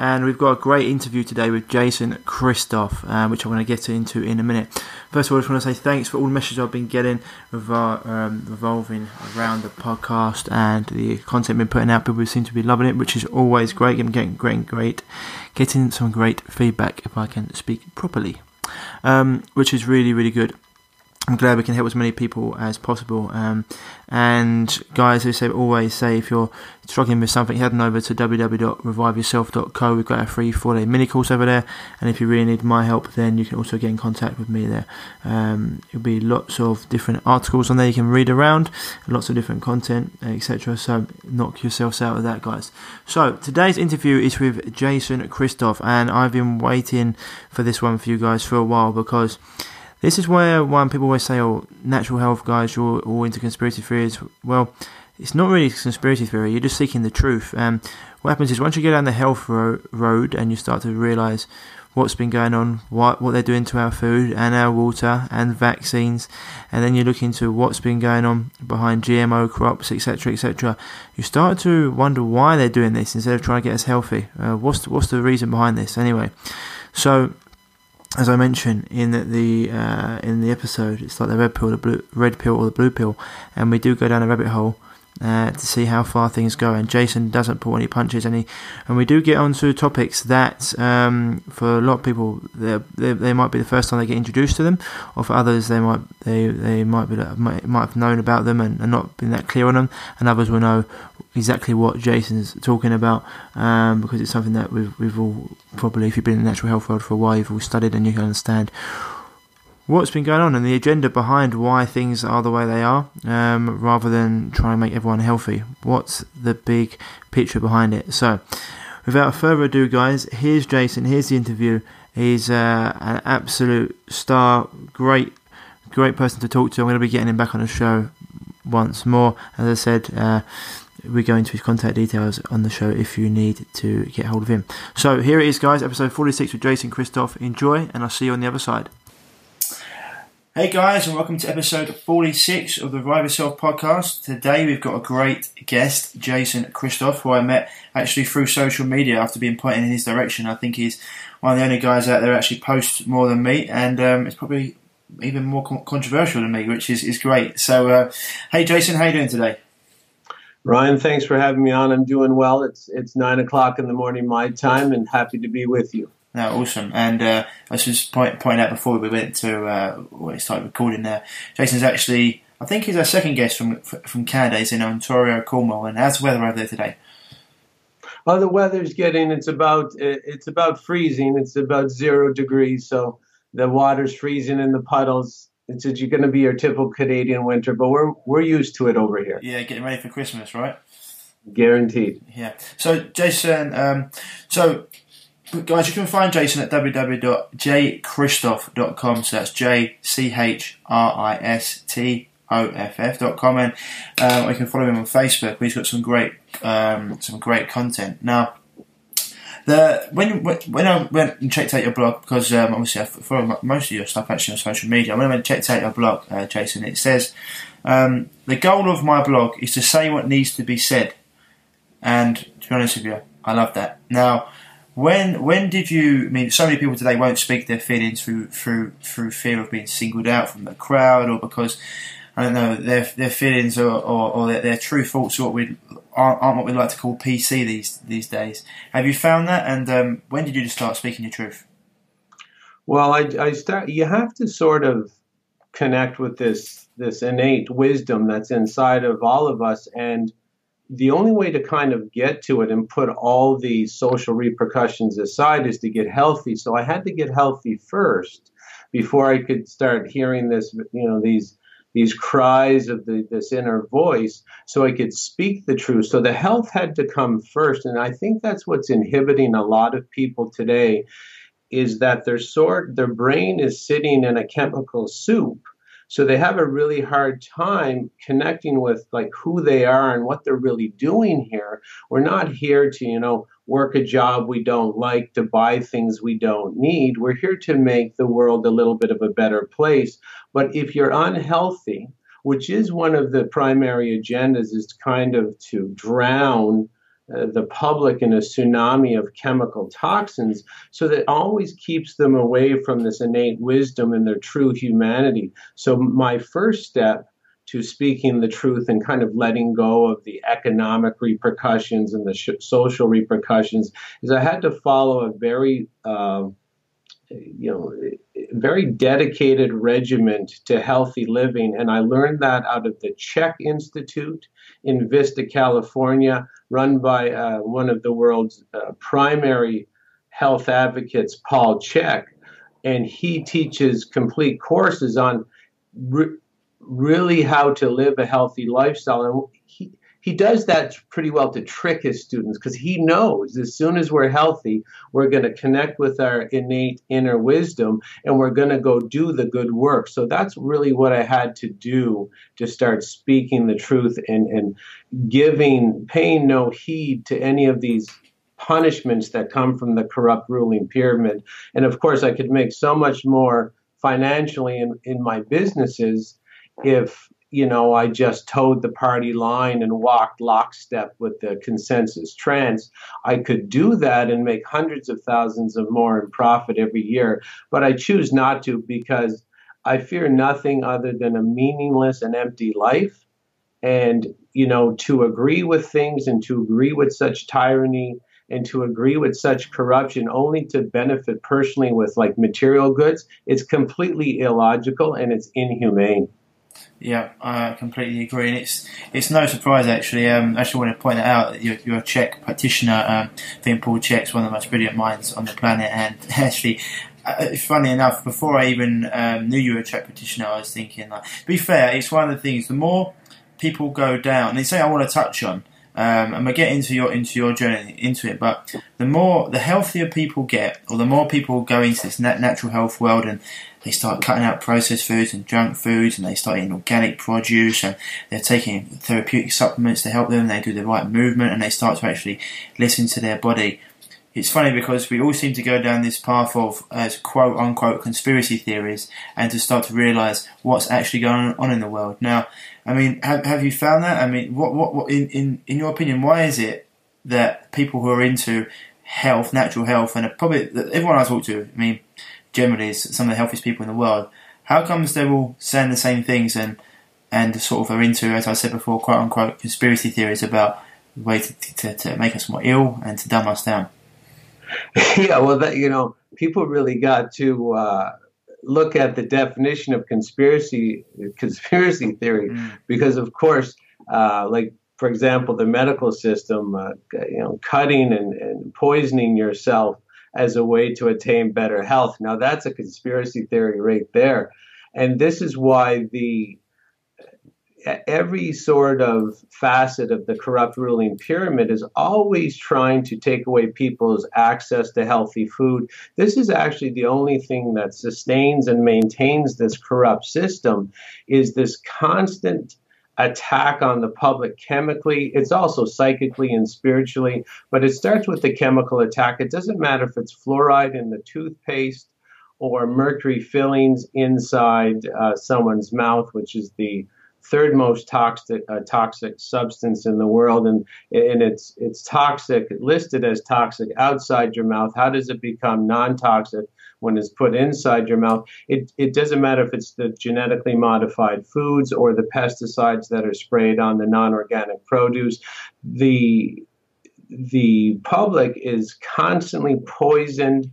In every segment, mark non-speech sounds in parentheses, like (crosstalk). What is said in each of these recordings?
And we've got a great interview today with Jason Christoff, uh, which I'm going to get into in a minute. First of all, I just want to say thanks for all the messages I've been getting revol- um, revolving around the podcast and the content I've been putting out. People seem to be loving it, which is always great. I'm getting great, great, getting some great feedback if I can speak properly, um, which is really, really good. I'm glad we can help as many people as possible. Um, and guys, as I always say, if you're struggling with something, head on over to www.reviveyourself.co. We've got a free four-day mini course over there, and if you really need my help, then you can also get in contact with me there. Um, there'll be lots of different articles on there you can read around, lots of different content, etc. So knock yourselves out of that, guys. So today's interview is with Jason Christoff, and I've been waiting for this one for you guys for a while because. This is where one people always say, "Oh, natural health guys, you're all into conspiracy theories." Well, it's not really a conspiracy theory. You're just seeking the truth. Um, what happens is once you get down the health ro- road and you start to realise what's been going on, what what they're doing to our food and our water and vaccines, and then you look into what's been going on behind GMO crops, etc., etc. You start to wonder why they're doing this instead of trying to get us healthy. Uh, what's the, what's the reason behind this anyway? So as I mentioned in the, uh, in the episode, it's like the red pill, the blue, red pill, or the blue pill, and we do go down a rabbit hole uh, to see how far things go. And Jason doesn't pull any punches, and and we do get onto topics that um, for a lot of people they they might be the first time they get introduced to them, or for others they might they they might be might, might have known about them and, and not been that clear on them, and others will know exactly what Jason's talking about um, because it's something that we've, we've all probably, if you've been in the natural health world for a while, you've all studied and you can understand what's been going on and the agenda behind why things are the way they are um, rather than trying to make everyone healthy. What's the big picture behind it? So, without further ado, guys, here's Jason, here's the interview. He's uh, an absolute star, great, great person to talk to. I'm going to be getting him back on the show once more. As I said, uh, we go into his contact details on the show if you need to get hold of him. So here it is, guys, episode 46 with Jason Christoff. Enjoy, and I'll see you on the other side. Hey guys, and welcome to episode 46 of the Revive Yourself podcast. Today we've got a great guest, Jason Christoff, who I met actually through social media after being pointed in his direction. I think he's one of the only guys out there actually posts more than me, and um, it's probably even more controversial than me, which is, is great. So, uh, hey Jason, how you doing today? Ryan, thanks for having me on. I'm doing well. It's it's nine o'clock in the morning my time, and happy to be with you. No, awesome. And uh, I was just point, out before we went to uh, when we started recording there, Jason's actually, I think he's our second guest from from Canada. He's in Ontario, Cornwall. And how's the weather over there today? Oh, the weather's getting, it's about, it's about freezing. It's about zero degrees. So the water's freezing in the puddles it's you're going to be your typical Canadian winter, but we're we're used to it over here. Yeah, getting ready for Christmas, right? Guaranteed. Yeah. So Jason, um, so guys, you can find Jason at www.jchristoff.com. So that's J C H R I S T O F F.com, and um, you can follow him on Facebook. He's got some great um, some great content now. The when when I went and checked out your blog because um, obviously I follow most of your stuff actually on social media. When I went and checked out your blog, uh, Jason, it says um, the goal of my blog is to say what needs to be said, and to be honest with you, I love that. Now, when when did you? I mean, so many people today won't speak their feelings through through through fear of being singled out from the crowd or because I don't know their their feelings or, or, or their, their, true thoughts are what we aren't, aren't, what we like to call PC these these days. Have you found that? And um, when did you start speaking your truth? Well, I, I start. You have to sort of connect with this this innate wisdom that's inside of all of us, and the only way to kind of get to it and put all the social repercussions aside is to get healthy. So I had to get healthy first before I could start hearing this, you know, these these cries of the, this inner voice so I could speak the truth. So the health had to come first. And I think that's what's inhibiting a lot of people today is that their sort their brain is sitting in a chemical soup so they have a really hard time connecting with like who they are and what they're really doing here. We're not here to, you know, work a job we don't like, to buy things we don't need. We're here to make the world a little bit of a better place. But if you're unhealthy, which is one of the primary agendas, is kind of to drown uh, the public in a tsunami of chemical toxins so that always keeps them away from this innate wisdom and their true humanity. So, my first step to speaking the truth and kind of letting go of the economic repercussions and the sh- social repercussions is I had to follow a very uh, you know, very dedicated regiment to healthy living. And I learned that out of the CHEK Institute in Vista, California, run by uh, one of the world's uh, primary health advocates, Paul Chek. And he teaches complete courses on re- really how to live a healthy lifestyle. And he, he does that pretty well to trick his students because he knows as soon as we're healthy, we're going to connect with our innate inner wisdom and we're going to go do the good work. So that's really what I had to do to start speaking the truth and, and giving, paying no heed to any of these punishments that come from the corrupt ruling pyramid. And of course, I could make so much more financially in, in my businesses if you know, I just toed the party line and walked lockstep with the consensus trance. I could do that and make hundreds of thousands of more in profit every year, but I choose not to because I fear nothing other than a meaningless and empty life. And, you know, to agree with things and to agree with such tyranny and to agree with such corruption only to benefit personally with like material goods, it's completely illogical and it's inhumane. Yeah, I completely agree, and it's it's no surprise actually. Um, I actually want to point that out. You're, you're a Chek practitioner. Um, I think Paul Chek's one of the most brilliant minds on the planet, and (laughs) actually, uh, funny enough, before I even um, knew you were a Chek practitioner, I was thinking, like, be fair, it's one of the things. The more people go down, and say I want to touch on, um, and we get into your into your journey into it. But the more the healthier people get, or the more people go into this natural health world, and they start cutting out processed foods and junk foods and they start eating organic produce and they're taking therapeutic supplements to help them. They do the right movement and they start to actually listen to their body. It's funny because we all seem to go down this path of as quote unquote conspiracy theories and to start to realize what's actually going on in the world. Now i mean have, have you found that? I mean what, what, what in, in, in your opinion why is it that people who are into health natural health and probably everyone i talk to i mean generally is some of the healthiest people in the world. How comes they're all saying the same things and and sort of are into, as I said before, quote unquote conspiracy theories about the way to, to, to make us more ill and to dumb us down? (laughs) yeah, well, that you know, people really got to uh, look at the definition of conspiracy conspiracy theory mm. because, of course, uh, like for example, the medical system, uh, you know, cutting and, and poisoning yourself as a way to attain better health. Now, that's a conspiracy theory right there. And this is why the every sort of facet of the corrupt ruling pyramid is always trying to take away people's access to healthy food. This is actually the only thing that sustains and maintains this corrupt system is this constant attack on the public chemically. It's also psychically and spiritually, but it starts with the chemical attack. It doesn't matter if it's fluoride in the toothpaste or mercury fillings inside uh, someone's mouth, which is the third most toxic uh, toxic substance in the world, and and it's it's toxic listed as toxic outside your mouth. How does it become non-toxic when it's put inside your mouth? It it doesn't matter if it's the genetically modified foods or the pesticides that are sprayed on the non-organic produce. The the public is constantly poisoned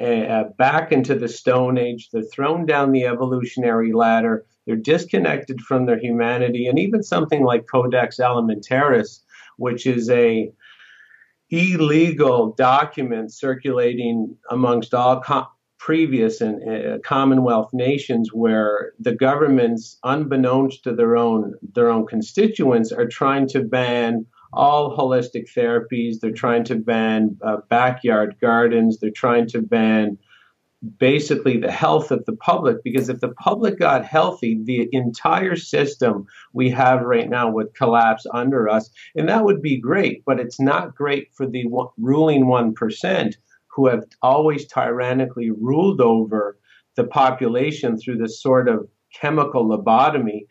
uh, back into the Stone Age. They're thrown down the evolutionary ladder. They're disconnected from their humanity. And even something like Codex Alimentarius, which is a illegal document circulating amongst all com- previous and uh, Commonwealth nations, where the governments, unbeknownst to their own their own constituents, are trying to ban all holistic therapies. They're trying to ban uh, backyard gardens. They're trying to ban basically the health of the public because if the public got healthy the entire system we have right now would collapse under us and that would be great but it's not great for the ruling 1% who have always tyrannically ruled over the population through this sort of chemical lobotomy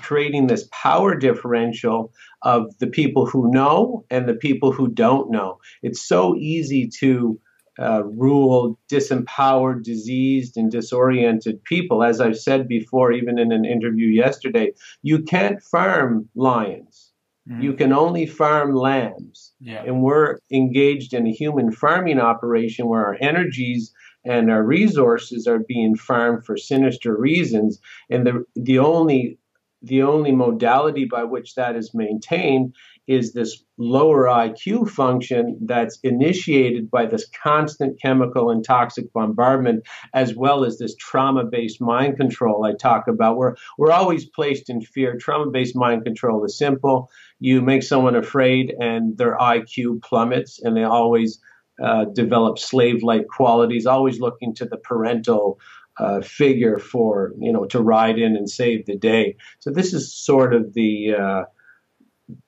creating this power differential of the people who know and the people who don't know it's so easy to uh, rule disempowered, diseased, and disoriented people. As I've said before, even in an interview yesterday, you can't farm lions. Mm-hmm. You can only farm lambs. Yeah. And we're engaged in a human farming operation where our energies and our resources are being farmed for sinister reasons. And the, the only the only modality by which that is maintained is this lower IQ function that's initiated by this constant chemical and toxic bombardment, as well as this trauma based mind control I talk about. We're, we're always placed in fear. Trauma based mind control is simple. You make someone afraid, and their IQ plummets, and they always uh, develop slave like qualities, always looking to the parental. Uh, figure for you know to ride in and save the day. So this is sort of the uh,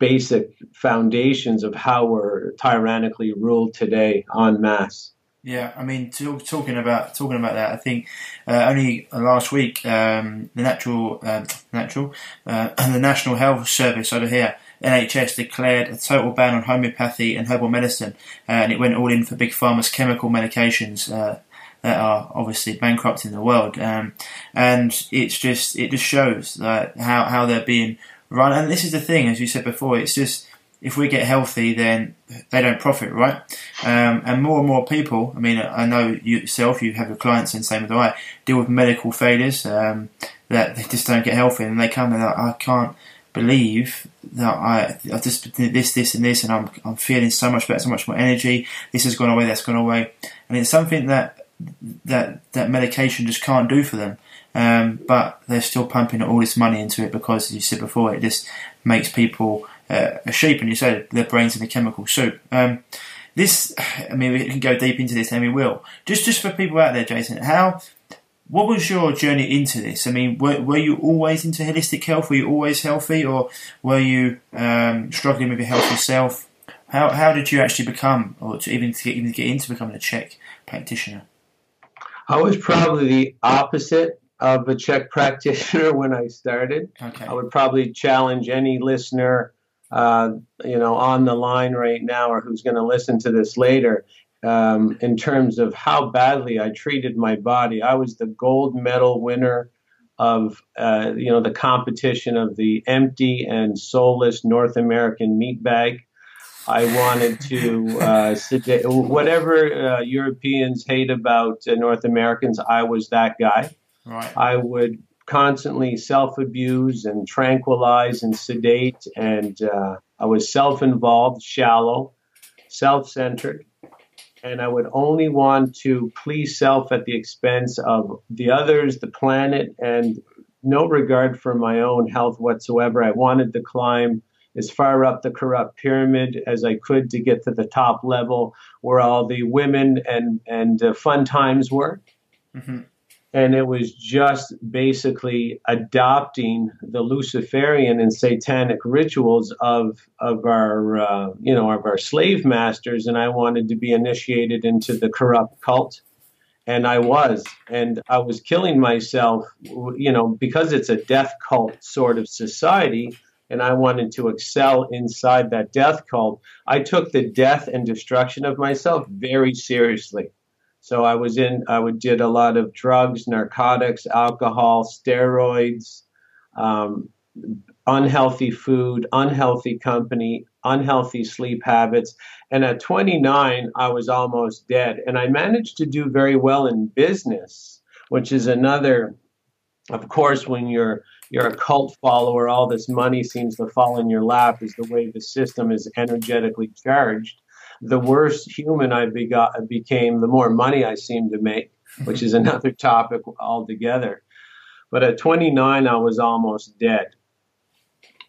basic foundations of how we're tyrannically ruled today en masse. Yeah, I mean, talk, talking about talking about that, I think uh, only last week um, the natural um, natural uh, (clears throat) the National Health Service over here NHS declared a total ban on homeopathy and herbal medicine, uh, and it went all in for big pharma's chemical medications uh, that are obviously bankrupt in the world. Um, and it's just it just shows that how how they're being run. And this is the thing, as you said before, it's just if we get healthy, then they don't profit, right? Um, and more and more people, I mean, I know yourself, you have your clients, and same with I, deal with medical failures um, that they just don't get healthy, and they come and like, I can't believe that I, I just did this, this, and this, and I'm, I'm feeling so much better, so much more energy. This has gone away, that's gone away, and it's something that that that medication just can't do for them. Um, but they're still pumping all this money into it because, as you said before, it just makes people uh, a sheep, and you said their brains in a chemical soup. Um, this, (sighs) I mean, we can go deep into this, and we will. Just, just for people out there, Jason, how, what was your journey into this? I mean, were, were you always into holistic health? Were you always healthy, or were you um, struggling with your health yourself? How, how did you actually become, or to even to get, even get into becoming a CHEK practitioner? I was probably the opposite of a CHEK (laughs) practitioner when I started. Okay. I would probably challenge any listener, uh, you know, on the line right now or who's going to listen to this later, um, in terms of how badly I treated my body. I was the gold medal winner of, uh, you know, the competition of the empty and soulless North American meat bag. I wanted to uh, whatever uh, Europeans hate about uh, North Americans. I was that guy. Right. I would constantly self abuse and tranquilize and sedate, and uh, I was self involved, shallow, self centered, and I would only want to please self at the expense of the others, the planet, and no regard for my own health whatsoever. I wanted to climb as far up the corrupt pyramid as I could to get to the top level where all the women and and uh, fun times were. Mm-hmm and it was just basically adopting the Luciferian and satanic rituals of of our uh, you know of our slave masters, and I wanted to be initiated into the corrupt cult, and I was, and I was killing myself, you know, because it's a death cult sort of society. And I wanted to excel inside that death cult. I took the death and destruction of myself very seriously. So I was in, I would did a lot of drugs, narcotics, alcohol, steroids, um, unhealthy food, unhealthy company, unhealthy sleep habits. And at 29, I was almost dead. And I managed to do very well in business, which is another, of course, when you're you're a cult follower, all this money seems to fall in your lap is the way the system is energetically charged. The worse human I begot, became, the more money I seemed to make, which is another (laughs) topic altogether. But at 29, I was almost dead.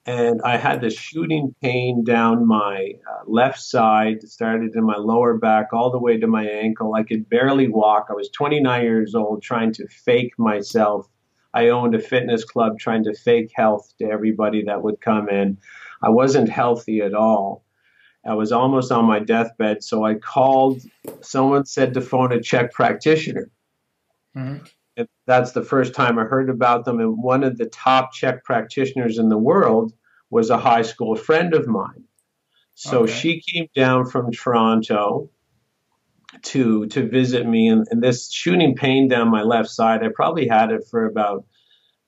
And I had this shooting pain down my uh, left side, started in my lower back all the way to my ankle. I could barely walk. I was 29 years old trying to fake myself I owned a fitness club trying to fake health to everybody that would come in. I wasn't healthy at all. I was almost on my deathbed, so I called. Someone said to phone a CHEK practitioner. Mm-hmm. That's the first time I heard about them. And one of the top CHEK practitioners in the world was a high school friend of mine. So okay. she came down from Toronto to to visit me. And, and, this shooting pain down my left side i probably had it for about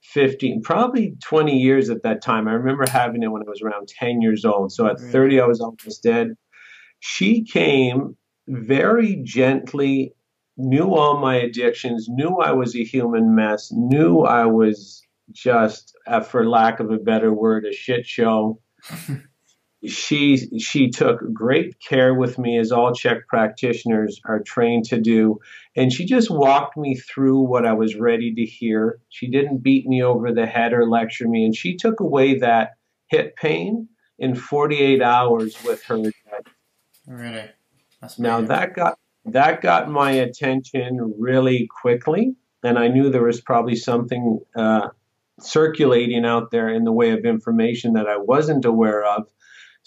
15 probably 20 years at that time. I remember having it when i was around 10 years old. So at 30 i was almost dead. She came very gently knew all my addictions knew i was a human mess knew i was just uh, for lack of a better word a shit show (laughs) she she took great care with me as all CHEK practitioners are trained to do. And she just walked me through what I was ready to hear. She didn't beat me over the head or lecture me. And she took away that hip pain in 48 hours with her. Really? That's now that got that got my attention really quickly. And I knew there was probably something uh, circulating out there in the way of information that I wasn't aware of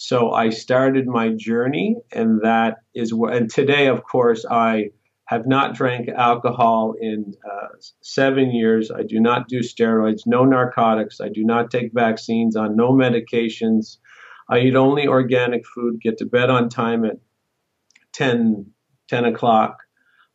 so I started my journey, and that is what. And today, of course, I have not drank alcohol in uh, seven years. I do not do steroids, no narcotics. I do not take vaccines on no medications. I eat only organic food, get to bed on time at 10, 10 o'clock.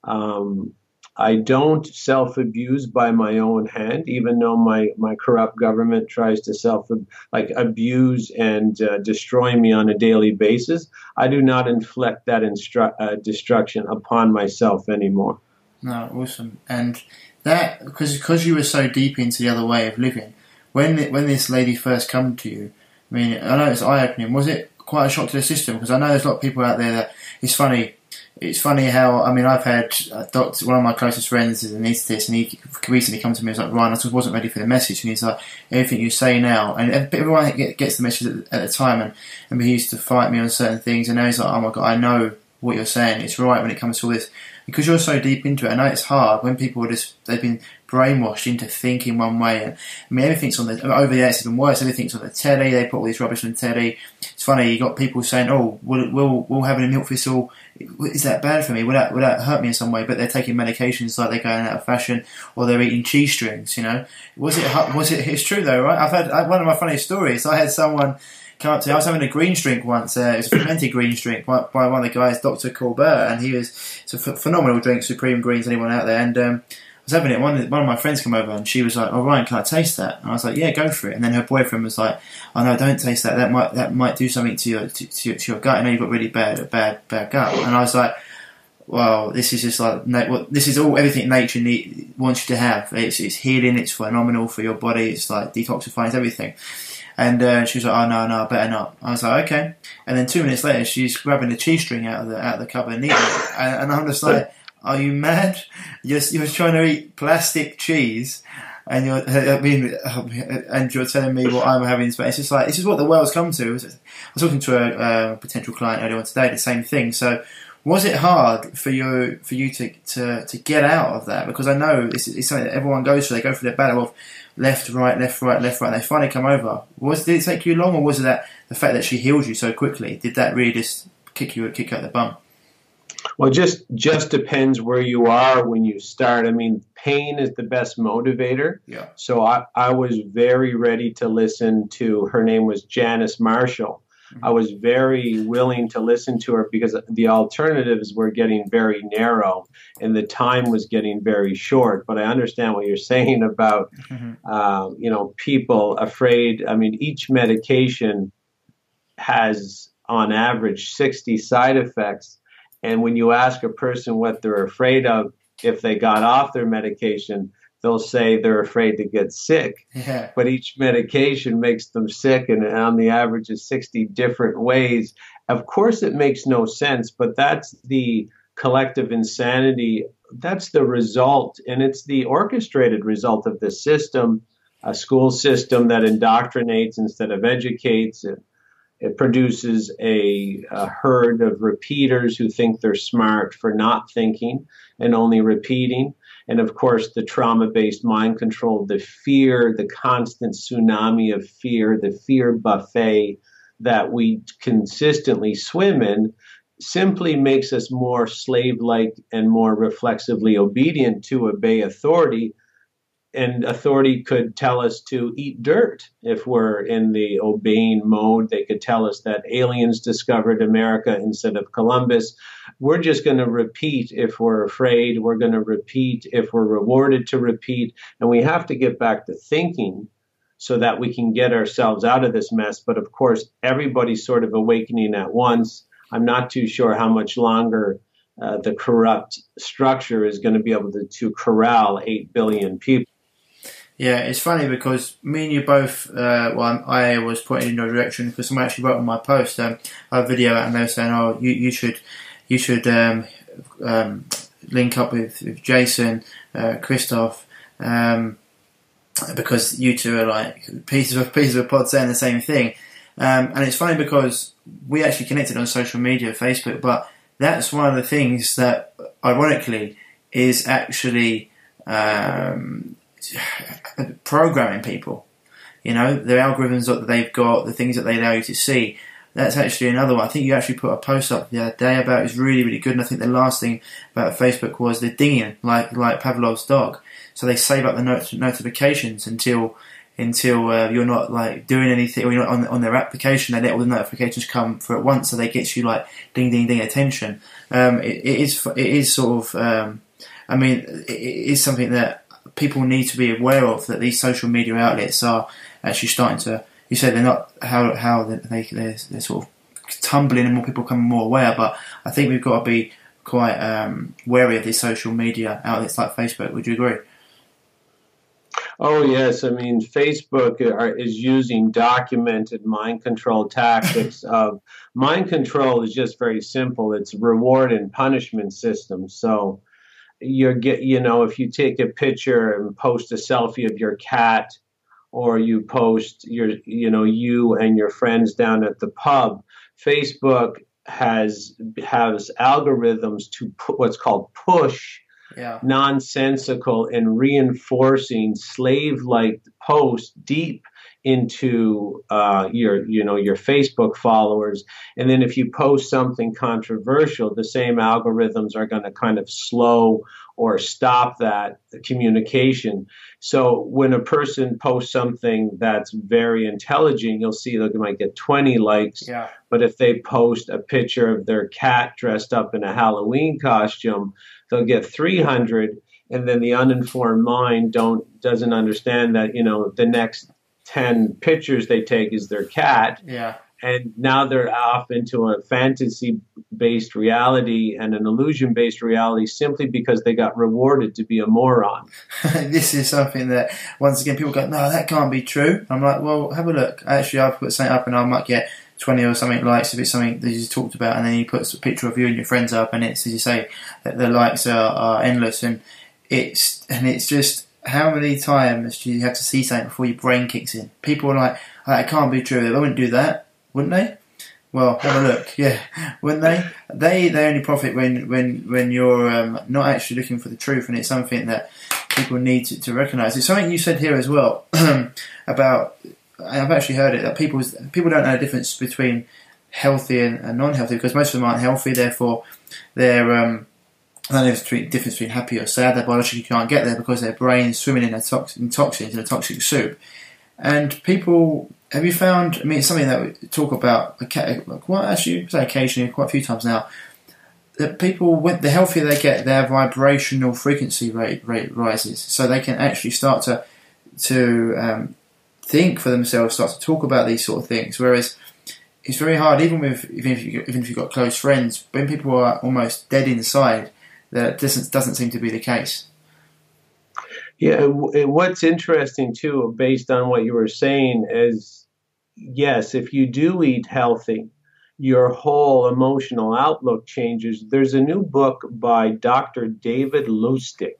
Um, I don't self abuse by my own hand, even though my, my corrupt government tries to self like abuse and uh, destroy me on a daily basis. I do not inflict that instru- uh, destruction upon myself anymore. No, awesome. And that because because you were so deep into the other way of living, when when this lady first come to you, I mean, I know it's eye opening. Was it quite a shock to the system? Because I know there's a lot of people out there that it's funny it's funny how I mean I've had a doctor, one of my closest friends is an anaesthetist, and he recently come to me and was like, Ryan, I just wasn't ready for the message, and he's like, everything you say now, and everyone gets the message at the time, and, and he used to fight me on certain things, and now he's like, oh my god, I know what you're saying, it's right when it comes to all this, because you're so deep into it. I know it's hard when people are just they've been brainwashed into thinking one way. And I mean, everything's on the over the there. It's even worse. Everything's on the telly. They put all this rubbish on the telly. Funny. You got people saying, "Oh, we'll we'll, we'll have a milk thistle. Is that bad for me? Will that will that hurt me in some way?" But they're taking medications like they're going out of fashion, or they're eating cheese strings. You know, was it was it? It's true though, right? I've had one of my funniest stories. I had someone come up to me. I was having a green drink once. Uh, it was a fermented green drink by, by, one of the guys, Dr. Colbert, and he was it's a phenomenal drink, Supreme Greens. Anyone out there? And um, I was having it. One, one of my friends came over, and she was like, "Oh Ryan, can I taste that?" And I was like, "Yeah, go for it." And then her boyfriend was like, "Oh no, don't taste that. That might that might do something to your to, to, to your gut. I know you've got really bad bad bad gut." And I was like well, this is just like well, this is all everything nature need, wants you to have. It's, it's healing. It's phenomenal for your body. It's like detoxifying. Everything. And uh, she was like, "Oh no, no, better not." I was like, "Okay." And then two minutes later, she's grabbing the cheese string out of the out of the cupboard and eating it. And, and I'm just like, "Are you mad? You're you're trying to eat plastic cheese." And you're, uh, uh, I mean, uh, and you're telling me what I'm having. But it's just like this is what the world's come to. I was talking to a, a potential client earlier on today. The same thing. So, was it hard for you for you to, to, to get out of that? Because I know it's, it's something that everyone goes through. They go through their battle of left, right, left, right, left, right. And they finally come over. Was did it take you long, or was it that the fact that she healed you so quickly? Did that really just kick you kick out the bum? Well, just just depends where you are when you start. I mean, pain is the best motivator. Yeah. So I, I was very ready to listen to. Her name was Janice Marshall I was very willing to listen to her because the alternatives were getting very narrow and the time was getting very short. But I understand what you're (laughs) saying about, mm-hmm. uh, you know, people afraid. I mean, each medication has, on average, 60 side effects. And when you ask a person what they're afraid of if they got off their medication, they'll say they're afraid to get sick. Yeah. But each medication makes them sick, and on the average is 60 different ways. Of course, it makes no sense, but that's the collective insanity. That's the result, and it's the orchestrated result of the system, a school system that indoctrinates instead of educates. It, it produces a, a herd of repeaters who think they're smart for not thinking and only repeating. And of course, the trauma based mind control, the fear, the constant tsunami of fear, the fear buffet that we consistently swim in simply makes us more slave like and more reflexively obedient to obey authority. And authority could tell us to eat dirt if we're in the obeying mode. They could tell us that aliens discovered America instead of Columbus. We're just going to repeat if we're afraid. We're going to repeat if we're rewarded to repeat. And we have to get back to thinking so that we can get ourselves out of this mess. But of course, everybody's sort of awakening at once. I'm not too sure how much longer uh, the corrupt structure is going to be able to, to corral 8 billion people. Yeah, it's funny because me and you both, uh, well, I was pointing in your direction because someone actually wrote on my post um, a video and they were saying, "Oh, you, you should, you should um, um, link up with, with Jason, uh, Christoff, um, because you two are like pieces of (laughs) pieces of pod saying the same thing." Um, and it's funny because we actually connected on social media, Facebook, but that's one of the things that, ironically, is actually um, (sighs) programming people. You know, the algorithms that they've got, the things that they allow you to see. That's actually another one. I think you actually put a post up the other day about it. It's really, really good. And I think the last thing about Facebook was the dinging, like like Pavlov's dog. So they save up the not- notifications until until uh, you're not like doing anything or you're not on, on their application. They let all the notifications come for at once, so they get you like ding, ding, ding attention. Um, it, it is it is sort of. Um, I mean, it, it is something that people need to be aware of that these social media outlets are actually starting to. You said they're not how how they they're, they're sort of tumbling and more people becoming more aware, but I think we've got to be quite um, wary of these social media outlets like Facebook. Would you agree? Oh yes, I mean Facebook are, is using documented mind control tactics. (laughs) of mind control is just very simple. It's reward and punishment system. So you get you know if you take a picture and post a selfie of your cat or you post your you know you and your friends down at the pub facebook has has algorithms to put what's called push Yeah. nonsensical and reinforcing slave like posts deep into uh, your you know your Facebook followers. And then if you post something controversial the same algorithms are going to kind of slow or stop that communication. So when a person posts something that's very intelligent you'll see they might get 20 likes. Yeah. but if they post a picture of their cat dressed up in a Halloween costume, they'll get 300 and then the uninformed mind don't doesn't understand that, you know, the next 10 pictures they take is their cat Yeah. and now they're off into a fantasy based reality and an illusion based reality simply because they got rewarded to be a moron. (laughs) this is something that once again people go, no, that can't be true. I'm like, well, have a look. Actually, I've put something up and I might get 20 or something likes if it's something that you talked about, and then you put a picture of you and your friends up, and it's as you say, that the likes are, are endless, and it's and it's just how many times do you have to see something before your brain kicks in? People are like, oh, that can't be true. They wouldn't do that, wouldn't they? Well, have a look. (laughs) Yeah, wouldn't they? They they only profit when when when you're um, not actually looking for the truth, and it's something that people need to, to recognise. It's something you said here as well (clears throat) about. I've actually heard it that people people don't know the difference between healthy and, and non-healthy because most of them aren't healthy. Therefore, they're um, I don't know if the difference between happy or sad. They biologically can't get there because their brain's swimming in, a tox- in toxins in a toxic soup. And people, have you found? I mean, it's something that we talk about. Quite actually, occasionally, quite a few times now. That people, the healthier they get, their vibrational frequency rate rate rises, so they can actually start to to um, think for themselves, start to talk about these sort of things. Whereas it's very hard, even with even if you even if you've got close friends, when people are almost dead inside, that doesn't doesn't seem to be the case. Yeah, uh, uh, what's interesting too, uh, based on what you were saying, is yes, if you do eat healthy, your whole emotional outlook changes. There's a new book by Dr. David Lustig,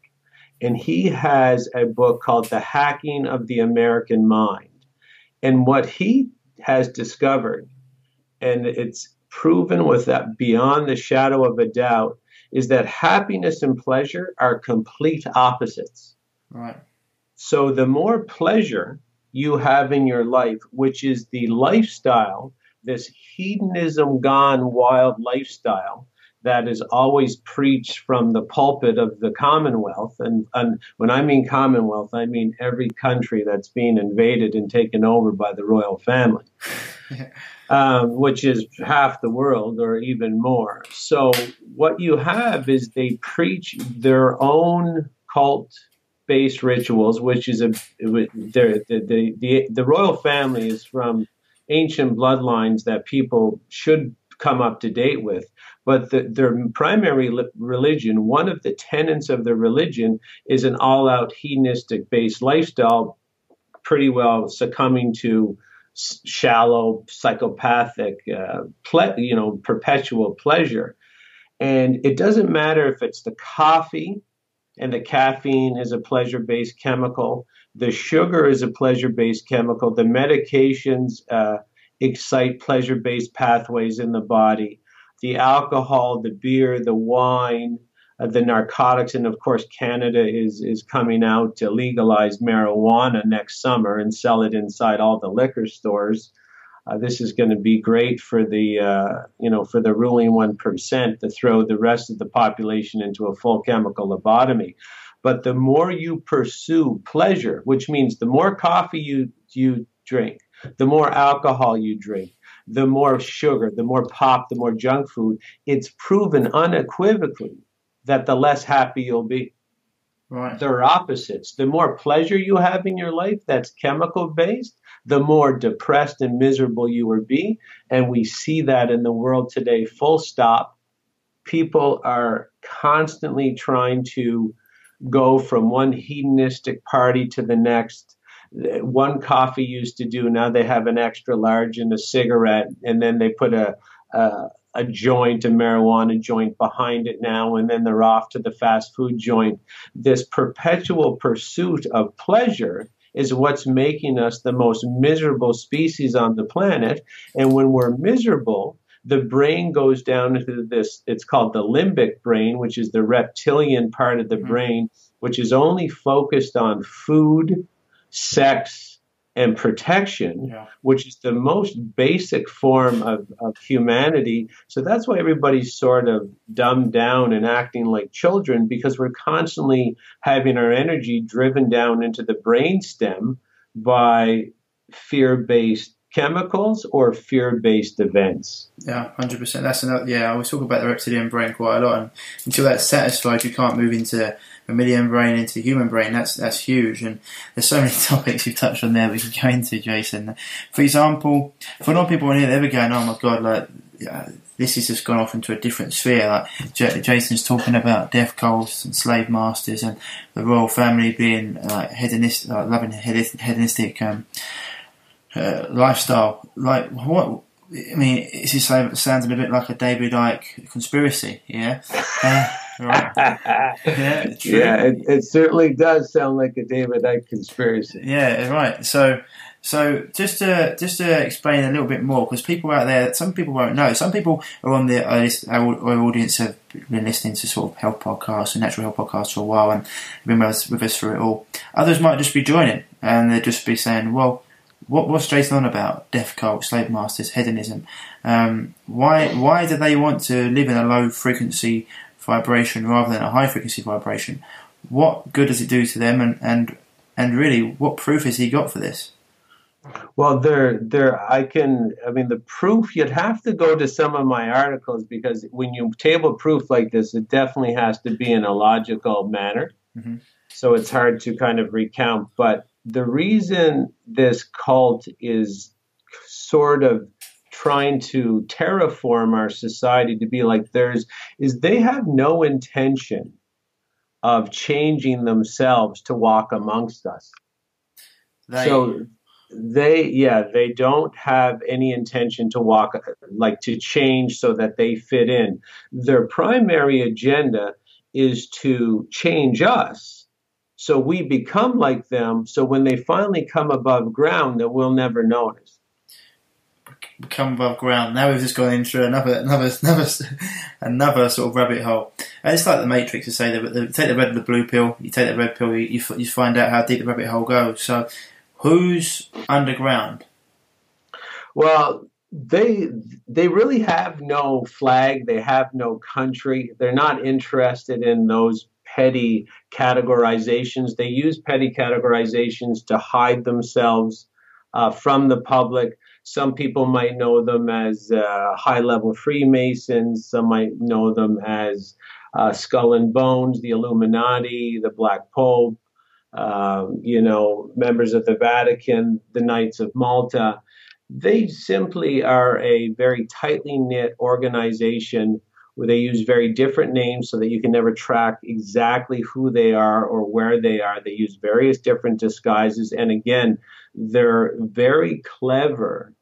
and he has a book called The Hacking of the American Mind. And what he has discovered, and it's proven with that beyond the shadow of a doubt, is that happiness and pleasure are complete opposites. Right. So the more pleasure you have in your life, which is the lifestyle, this hedonism gone wild lifestyle that is always preached from the pulpit of the Commonwealth. And, and when I mean Commonwealth, I mean every country that's being invaded and taken over by the royal family. (laughs) um, which is half the world or even more. So, what you have is they preach their own cult based rituals, which is a the, the, the, the royal family is from ancient bloodlines that people should come up to date with. But the, their primary religion, one of the tenets of their religion, is an all out hedonistic based lifestyle, pretty well succumbing to shallow, psychopathic, uh, ple- you know, perpetual pleasure. And it doesn't matter if it's the coffee and the caffeine is a pleasure based chemical, the sugar is a pleasure based chemical, the medications uh, excite pleasure based pathways in the body, the alcohol, the beer, the wine, the narcotics, and of course, Canada is is coming out to legalize marijuana next summer and sell it inside all the liquor stores. Uh, this is going to be great for the uh, you know for the ruling one percent to throw the rest of the population into a full chemical lobotomy. But the more you pursue pleasure, which means the more coffee you you drink, the more alcohol you drink, the more sugar, the more pop, the more junk food, it's proven unequivocally that the less happy you'll be. Right. They're opposites. The more pleasure you have in your life that's chemical based, the more depressed and miserable you will be. And we see that in the world today, full stop. People are constantly trying to go from one hedonistic party to the next. One coffee used to do, now they have an extra large and a cigarette, and then they put a, a a joint, a marijuana joint behind it now, and then they're off to the fast food joint. This perpetual pursuit of pleasure is what's making us the most miserable species on the planet. And when we're miserable, the brain goes down into this, it's called the limbic brain, which is the reptilian part of the mm-hmm. brain, which is only focused on food, sex, and protection, yeah. which is the most basic form of, of humanity. So that's why everybody's sort of dumbed down and acting like children because we're constantly having our energy driven down into the brainstem by fear based chemicals or fear-based events. Yeah, hundred percent. That's another. Yeah, I talking about the reptilian brain quite a lot, and until that's satisfied, you can't move into mammalian brain into human brain. That's that's huge, and there's so many (laughs) topics you've touched on there we can go into, Jason. For example, for non people in here, they're going, "Oh my god, like." This has just gone off into a different sphere. Like J- Jason's talking about death cults and slave masters and the royal family being like hedonistic, like loving hedonistic um, uh, lifestyle. Like what? I mean, it just sounds a bit like a David Icke conspiracy. Yeah. Uh, right. (laughs) yeah, yeah it, it, certainly does sound like a David Icke conspiracy. Yeah, right. So, so just to just to explain a little bit more, because people out there, some people won't know. Some people are on the uh, our, our audience have been listening to sort of health podcasts and natural health podcasts for a while and been with us, with us through it all. Others might just be joining and they'd just be saying, well what what's Jason on about? Death cult, slave masters, hedonism. Um, why why do they want to live in a low frequency vibration rather than a high frequency vibration? What good does it do to them? And and and really, what proof has he got for this? Well, there, there, I can. I mean, the proof you'd have to go to some of my articles because when you table proof like this, it definitely has to be in a logical manner. Mm-hmm. So it's hard to kind of recount. But the reason this cult is sort of trying to terraform our society to be like theirs is they have no intention of changing themselves to walk amongst us. They, so they yeah they don't have any intention to walk like to change so that they fit in their primary agenda is to change us so we become like them so when they finally come above ground that we'll never notice Come above ground now we've just gone into another another another another sort of rabbit hole and it's like the matrix to say that take the red and the blue pill you take the red pill you, you, you find out how deep the rabbit hole goes so Who's underground? Well, they they really have no flag. They have no country. They're not interested in those petty categorizations. They use petty categorizations to hide themselves uh, from the public. Some people might know them as uh, high level Freemasons. Some might know them as uh, Skull and Bones, the Illuminati, the Black Pope um, you know, members of the Vatican, the Knights of Malta. They simply are a very tightly knit organization where they use very different names so that you can never track exactly who they are or where they are. They use various different disguises. And again, they're very clever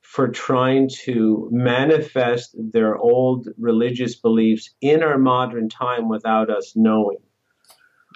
for trying to manifest their old religious beliefs in our modern time without us knowing.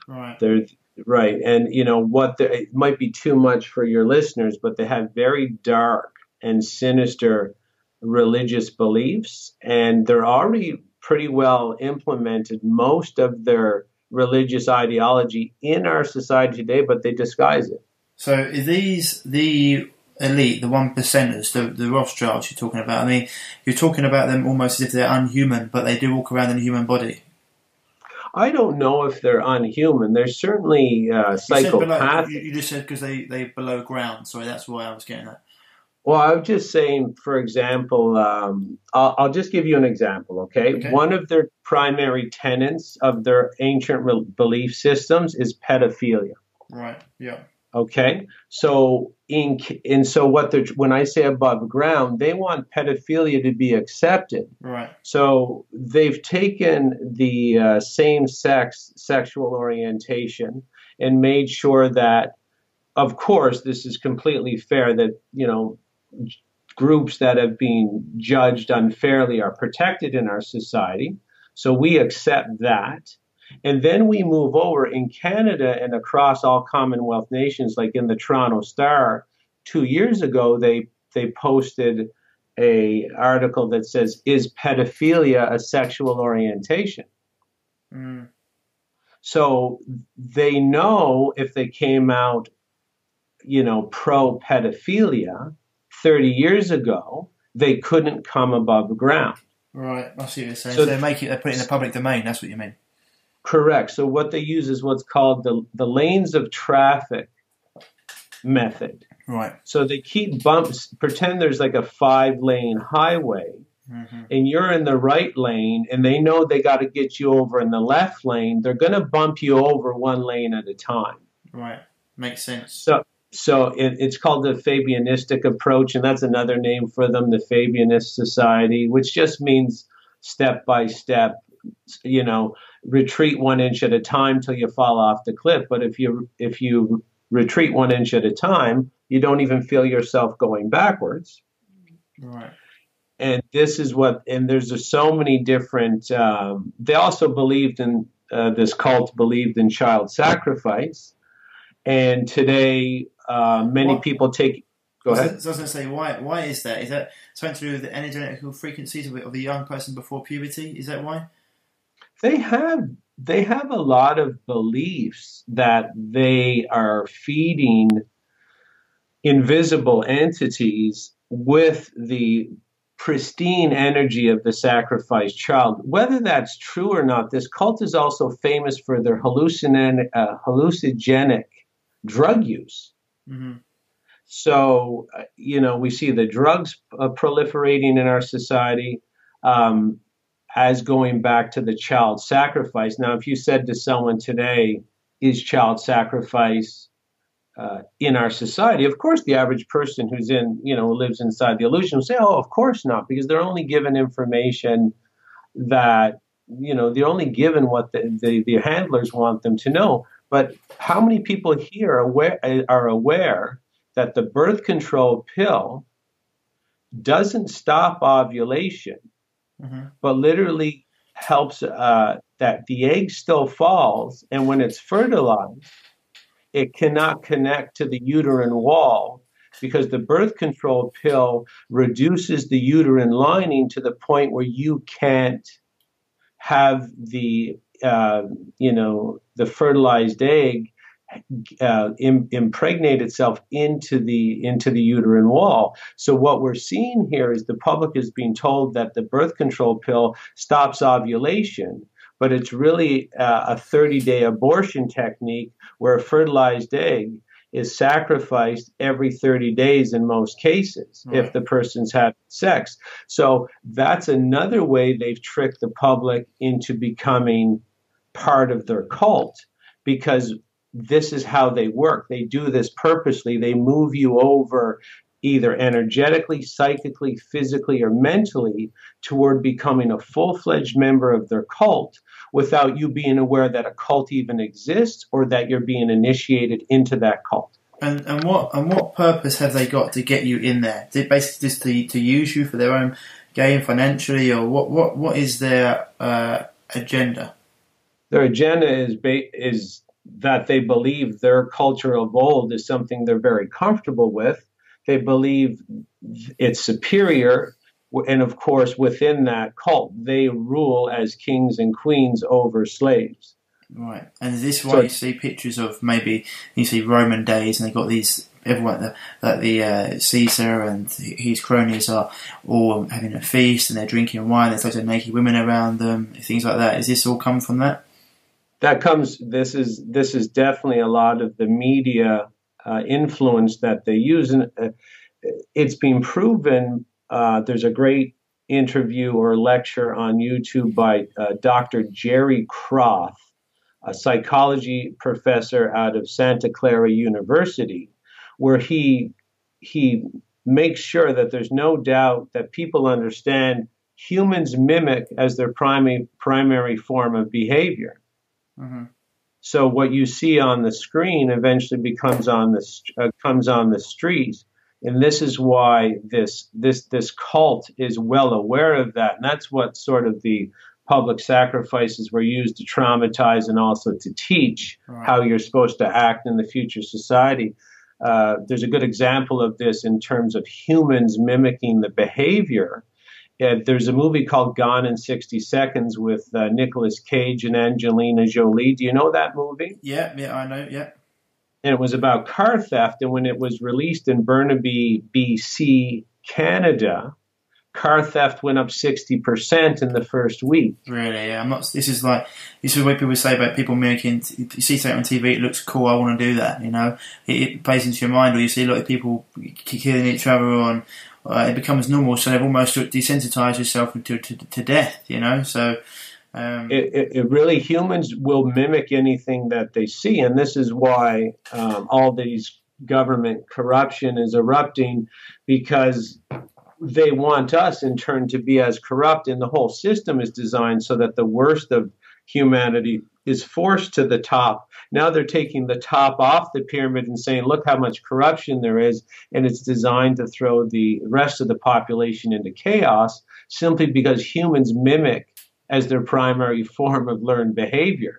Right. They're Right. And, you know, what the, it might be too much for your listeners, but they have very dark and sinister religious beliefs, and they're already pretty well implemented, most of their religious ideology in our society today, but they disguise it. So, are these the elite, the one percenters, the, the Rothschilds you're talking about? I mean, you're talking about them almost as if they're unhuman, but they do walk around in a human body. I don't know if they're unhuman. They're certainly uh, psychopathic. You, you, just said because they they below ground. Sorry, that's why I was getting that. Well, I was just saying, for example, um, I'll, I'll, just give you an example, okay? okay? One of their primary tenets of their ancient belief systems is pedophilia. Right, yeah. Okay, so in and so what they're when I say above ground, they want pedophilia to be accepted. Right. So they've taken the uh, same sex sexual orientation and made sure that, of course, this is completely fair. That you know, groups that have been judged unfairly are protected in our society. So we accept that. And then we move over in Canada and across all Commonwealth nations, like in the Toronto Star, two years ago, they they posted a article that says, "Is pedophilia a sexual orientation?" Mm. So they know if they came out, you know, pro pedophilia 30 years ago, they couldn't come above ground. Right, I see what you're saying. So, so they make it, they put it in the public domain. That's what you mean. Correct. So what they use is what's called the the lanes of traffic method. Right. So they keep bumps. Pretend there's like a five lane highway, mm-hmm. and you're in the right lane, and they know they got to get you over in the left lane. They're going to bump you over one lane at a time. Right. Makes sense. So so it, it's called the Fabianistic approach, and that's another name for them, the Fabianist Society, which just means step by step you know retreat one inch at a time till you fall off the cliff. But if you if you retreat one inch at a time you don't even feel yourself going backwards. Right. And this is what and there's so many different um, they also believed in uh, this cult believed in child sacrifice and today uh, many what? people take Go ahead. So I was going to say, why? Why is that? Is that something to do with the energetical frequencies of, of a young person before puberty? Is that why? they have they have a lot of beliefs that they are feeding invisible entities with the pristine energy of the sacrificed child. Whether that's true or not, this cult is also famous for their hallucinogenic, uh, hallucinogenic drug use. Mm-hmm. So, uh, you know, we see the drugs uh, proliferating in our society. Um, as going back to the child sacrifice. Now, if you said to someone today, is child sacrifice uh, in our society? Of course, the average person who's in, you know, lives inside the illusion will say, oh, of course not, because they're only given information that you know, they're only given what the, the, the handlers want them to know. But how many people here are aware, are aware that the birth control pill doesn't stop ovulation, mm-hmm. but literally helps uh, that the egg still falls, and when it's fertilized, it cannot connect to the uterine wall because the birth control pill reduces the uterine lining to the point where you can't have the uh, you know the fertilized egg uh, Im- impregnate itself into the into the uterine wall. So what we're seeing here is the public is being told that the birth control pill stops ovulation, but it's really uh, a 30 day abortion technique where a fertilized egg is sacrificed every 30 days in most cases right. if the person's had sex. So that's another way they've tricked the public into becoming part of their cult because this is how they work. They do this purposely. They move you over either energetically, psychically, physically, or mentally toward becoming a full fledged member of their cult without you being aware that a cult even exists or that you're being initiated into that cult. And, and what and what purpose have they got to get you in there? It basically just to, to use you for their own gain financially, or what what, what is their uh, agenda? Their agenda is ba- is that they believe their culture of old is something they're very comfortable with. They believe it's superior and of course, within that cult, they rule as kings and queens over slaves. Right, and is this why so, you see pictures of maybe you see Roman days, and they got these everyone the, like the uh, Caesar and his cronies are all having a feast and they're drinking wine. There's loads of naked women around them, things like that. Is this all come from that? That comes. This is this is definitely a lot of the media uh, influence that they use, and uh, it's been proven uh, there's a great interview or lecture on YouTube by uh, Dr. Jerry Kroth, a psychology professor out of Santa Clara University, where he he makes sure that there's no doubt that people understand humans mimic as their primary primary form of behavior. Mm-hmm. So what you see on the screen eventually becomes on the uh, comes on the street and this is why this this this cult is well aware of that and that's what sort of the public sacrifices were used to traumatize and also to teach right. how you're supposed to act in the future society uh, there's a good example of this in terms of humans mimicking the behavior uh, there's a movie called Gone in 60 Seconds with uh, Nicolas Cage and Angelina Jolie. Do you know that movie? Yeah, yeah, I know. Yeah and it was about car theft. And when it was released in Burnaby, BC, Canada, car theft went up 60% in the first week. Really? Yeah. I'm not, this is like, this is what people say about people making, you see something on TV, it looks cool, I want to do that, you know? It, it plays into your mind, or you see a lot of people killing each other on, uh, it becomes normal, so they've almost desensitized yourself to, to, to death, you know? So, um, it, it, it, really humans will mimic anything that they see, and this is why um, all these government corruption is erupting because they want us in turn to be as corrupt, and the whole system is designed so that the worst of humanity is forced to the top. Now they're taking the top off the pyramid and saying, look how much corruption there is, and it's designed to throw the rest of the population into chaos simply because humans mimic as their primary (laughs) form of learned behavior.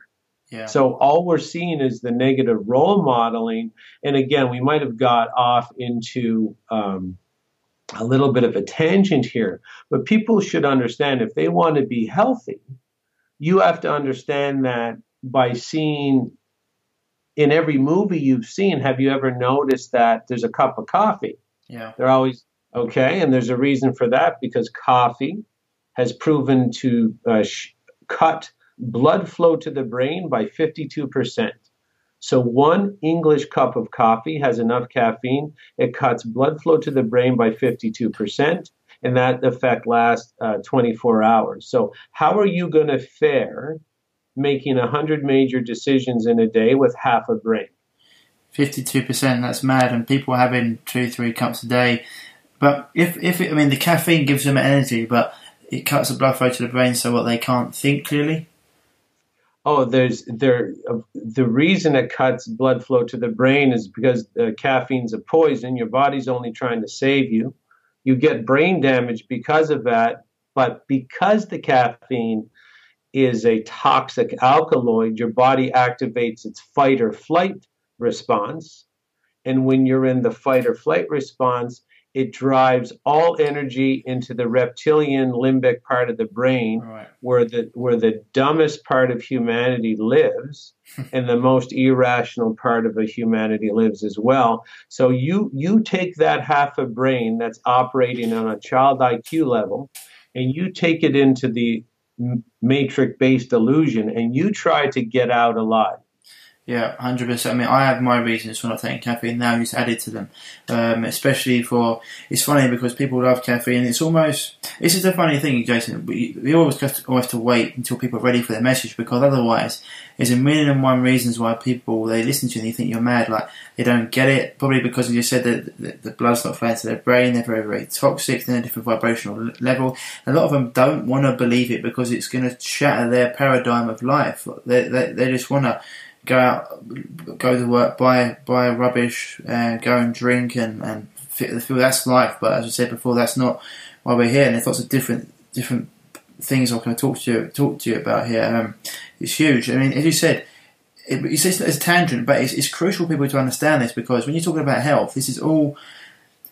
Yeah. So all we're seeing is the negative role modeling. And again, we might have got off into um, a little bit of a tangent here, but people should understand if they want to be healthy, you have to understand that by seeing in every movie you've seen, have you ever noticed that there's a cup of coffee? Yeah. They're always okay, and there's a reason for that because coffee has proven to uh, sh- cut blood flow to the brain by 52%. So, one English cup of coffee has enough caffeine, it cuts blood flow to the brain by 52%, and that effect lasts uh, 24 hours. So, how are you going to fare making 100 major decisions in a day with half a brain? 52%, that's mad, and people having two, three cups a day. But if, if it, I mean, the caffeine gives them energy, but it cuts the blood flow to the brain, so what they can't think clearly. Oh, there's there. Uh, the reason it cuts blood flow to the brain is because the caffeine's a poison. Your body's only trying to save you. You get brain damage because of that. But because the caffeine is a toxic alkaloid, your body activates its fight or flight response. And when you're in the fight or flight response, it drives all energy into the reptilian limbic part of the brain right. where the where the dumbest part of humanity lives (laughs) and the most irrational part of a humanity lives as well so you you take that half a brain that's operating on a child IQ level and you take it into the matrix based illusion and you try to get out alive yeah, hundred percent. I mean, I have my reasons for not taking caffeine now. Just added to them, um, especially for. It's funny because people love caffeine. It's almost. This is the funny thing, Jason. We, we always have, to, always have to wait until people are ready for their message because otherwise, there's a million and one reasons why people they listen to you and they think you're mad. Like they don't get it. Probably because you said that the, the blood's not flowing to their brain. They're very very toxic. They're in a different vibrational level. A lot of them don't want to believe it because it's going to shatter their paradigm of life. They they, they just want to go out, go to work, buy buy rubbish, and go and drink and and feel that's life. But as I said before, that's not why we're here. And there's lots of different different things I can talk to you talk to you about here. Um, it's huge. I mean, as you said. It, it's, it's a tangent, but it's, it's crucial for people to understand this because when you're talking about health, this is all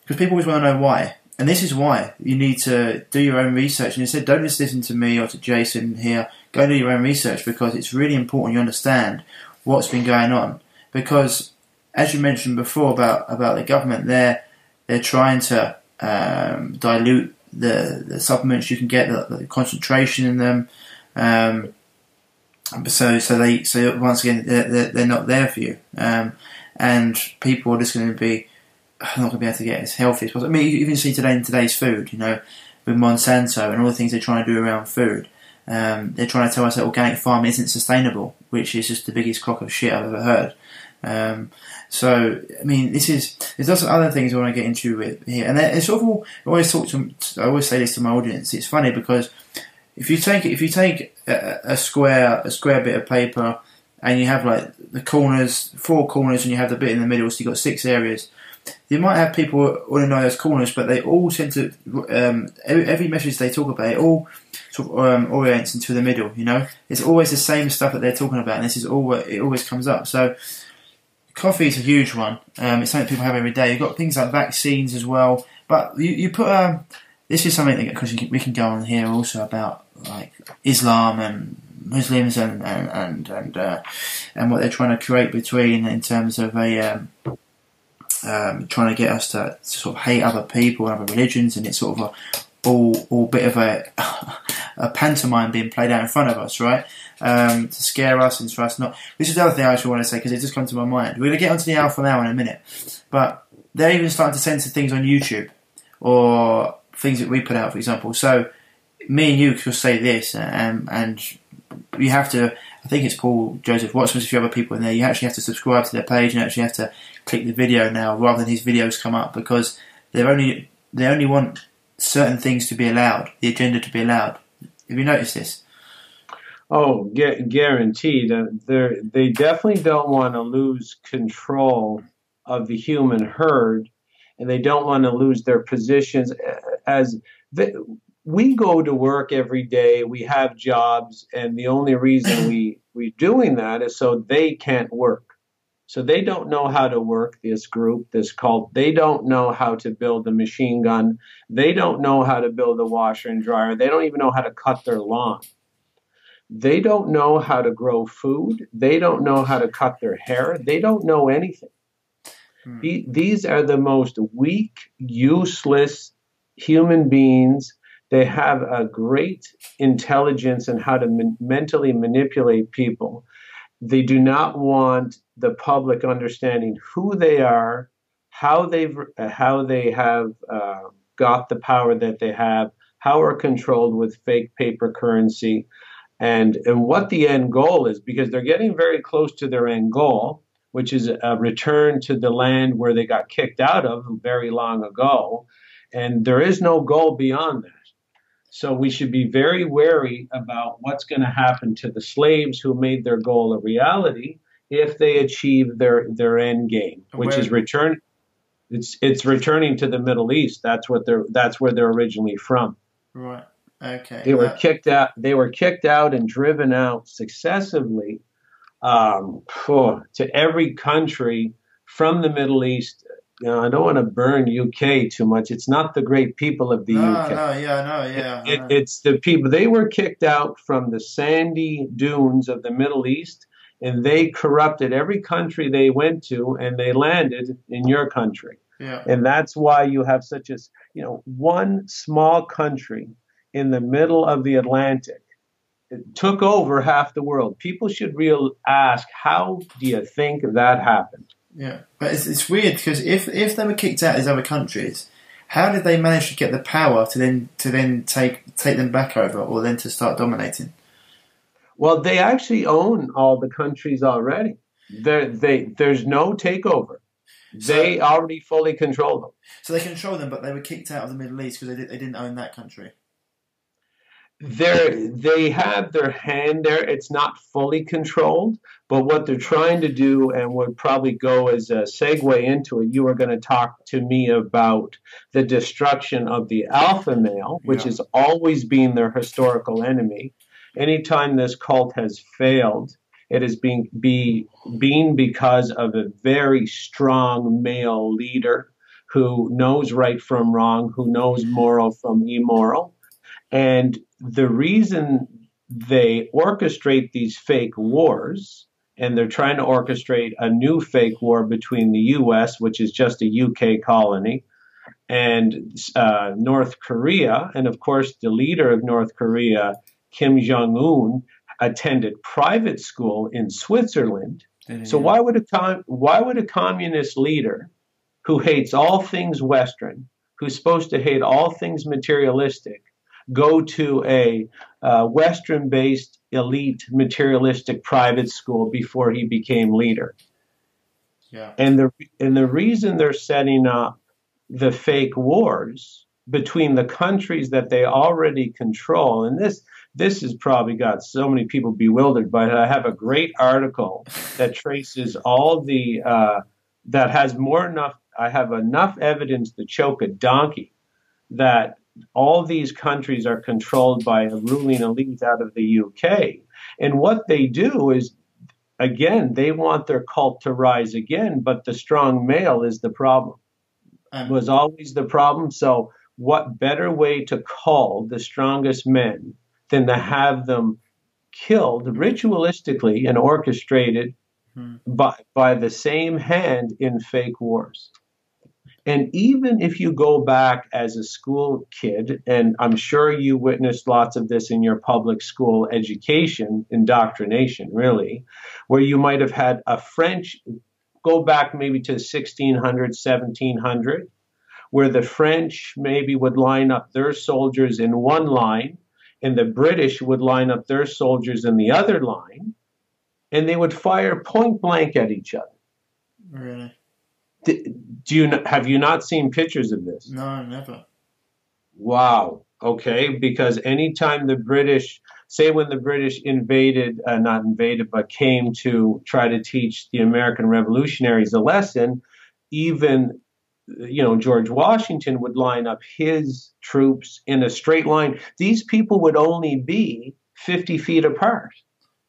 because people always want to know why. And this is why you need to do your own research. And said, don't just listen to me or to Jason here. Go do your own research because it's really important you understand what's been going on. Because, as you mentioned before about, about the government, they're, they're trying to um, dilute the, the supplements you can get, the, the concentration in them. Um, so, so they, so once again, they're, they're not there for you, um, and people are just going to be (sighs) not going to be able to get as healthy as possible. I mean, you even see today in today's food, you know, with Monsanto and all the things they're trying to do around food. Um, they're trying to tell us that organic farming isn't sustainable, which is just the biggest crock of shit I've ever heard. Um, so, I mean, this is there's lots of other things I want to get into with here, and it's sort of all. I always talk to. I always say this to my audience. It's funny because if you take if you take a, a square a square bit of paper and you have like the corners, four corners, and you have the bit in the middle, so you've got six areas you might have people to know those corners, but they all tend to um, every, every, message they talk about it all sort of um, orients into the middle. You know, it's always the same stuff that they're talking about, and this is all it always comes up. So, coffee is a huge one. Um, it's something people have every day. You've got things like vaccines as well, but you, you put um, this is something that because we can go on here also about like Islam and Muslims and and and and, uh, and what they're trying to create between in terms of a um, um, trying to get us to, sort of hate other people and other religions, and it's sort of a all all bit of a (laughs) a pantomime being played out in front of us, right? Um, to scare us and for us not. This is the other thing I actually want to say because it just come to my mind. We're going to get onto the alpha now in a minute, but they're even starting to censor things on YouTube or things that we put out, for example. So me and you could say this, and and you have to. I think it's Paul Joseph Watson. A few other people in there. You actually have to subscribe to their page and actually have to click the video now rather than his videos come up because they only they only want certain things to be allowed, the agenda to be allowed. Have you noticed this? Oh, gu- guaranteed. Uh, they they definitely don't want to lose control of the human herd, and they don't want to lose their positions as they, we go to work every day. We have jobs, and the only reason we we're doing that is so they can't work. So they don't know how to work this group, this cult. They don't know how to build a machine gun. They don't know how to build a washer and dryer. They don't even know how to cut their lawn. They don't know how to grow food. They don't know how to cut their hair. They don't know anything. Hmm. These are the most weak, useless human beings. They have a great intelligence in how to men- mentally manipulate people. They do not want the public understanding who they are, how they've how they have uh, got the power that they have, how are controlled with fake paper currency, and and what the end goal is because they're getting very close to their end goal, which is a return to the land where they got kicked out of very long ago, and there is no goal beyond that. So we should be very wary about what's going to happen to the slaves who made their goal a reality if they achieve their their end game, which Where- is return. It's it's returning to the Middle East. That's what they're that's where they're originally from. Right. Okay. They were Uh, kicked out. They were kicked out and driven out successively um, to every country from the Middle East. Know, I don't want to burn UK too much. It's not the great people of the no, UK. no, yeah, I know, yeah. I It, it's the people. They were kicked out from the sandy dunes of the Middle East, and they corrupted every country they went to, and they landed in your country. yeah. And that's why you have such a, s- you know, one small country in the middle of the Atlantic it took over half the world. People should real ask, how do you think that happened? Yeah, but it's, it's weird because if if they were kicked out of these other countries, how did they manage to get the power to then to then take take them back over or then to start dominating? Well, they actually own all the countries already. There, they, there's no takeover. They already fully control them. So they control them, but they were kicked out of the Middle East because they, did, they didn't own that country. They're, they have their hand there. It's not fully controlled, but what they're trying to do, and would probably go as a segue into it, you were going to talk to me about the destruction of the alpha male, which Yeah. has always been their historical enemy. Anytime this cult has failed, it has been be been because of a very strong male leader who knows right from wrong, who knows moral from immoral. And the reason they orchestrate these fake wars, and they're trying to orchestrate a new fake war between the US, which is just a UK colony, and uh, North Korea. And of course, the leader of North Korea, Kim Jong un, attended private school in Switzerland. So why would a com- why would a communist leader who hates all things Western, who's supposed to hate all things materialistic, go to a uh, Western-based elite materialistic private school before he became leader? Yeah. And the and the reason they're setting up the fake wars between the countries that they already control, and this this has probably got so many people bewildered. But I have a great article that traces all the uh, that has more enough. I have enough evidence to choke a donkey that all these countries are controlled by a ruling elite out of the UK. And what they do is again, they want their cult to rise again, but the strong male is the problem. Um, Was always the problem. So, what better way to call the strongest men than to have them killed ritualistically and orchestrated Hmm. by, by the same hand in fake wars? And even if you go back as a school kid, and I'm sure you witnessed lots of this in your public school education, indoctrination, really, where you might have had a French, go back maybe to 1600, 1700, where the French maybe would line up their soldiers in one line, and the British would line up their soldiers in the other line, and they would fire point blank at each other. really? Do you have you not seen pictures of this? No, never. Wow. Okay, because anytime the British, say when the British invaded, uh, not invaded, but came to try to teach the American revolutionaries a lesson, even you know George Washington would line up his troops in a straight line. These people would only be 50 feet apart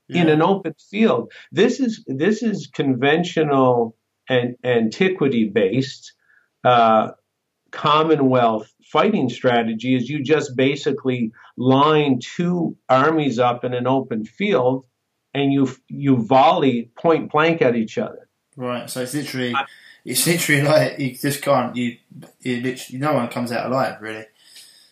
in an open field. This is this is conventional and antiquity based uh, Commonwealth fighting strategy. Is you just basically line two armies up in an open field, and you you volley point blank at each other. Right. So it's literally, it's literally like you just can't. You, you literally, no one comes out alive, really.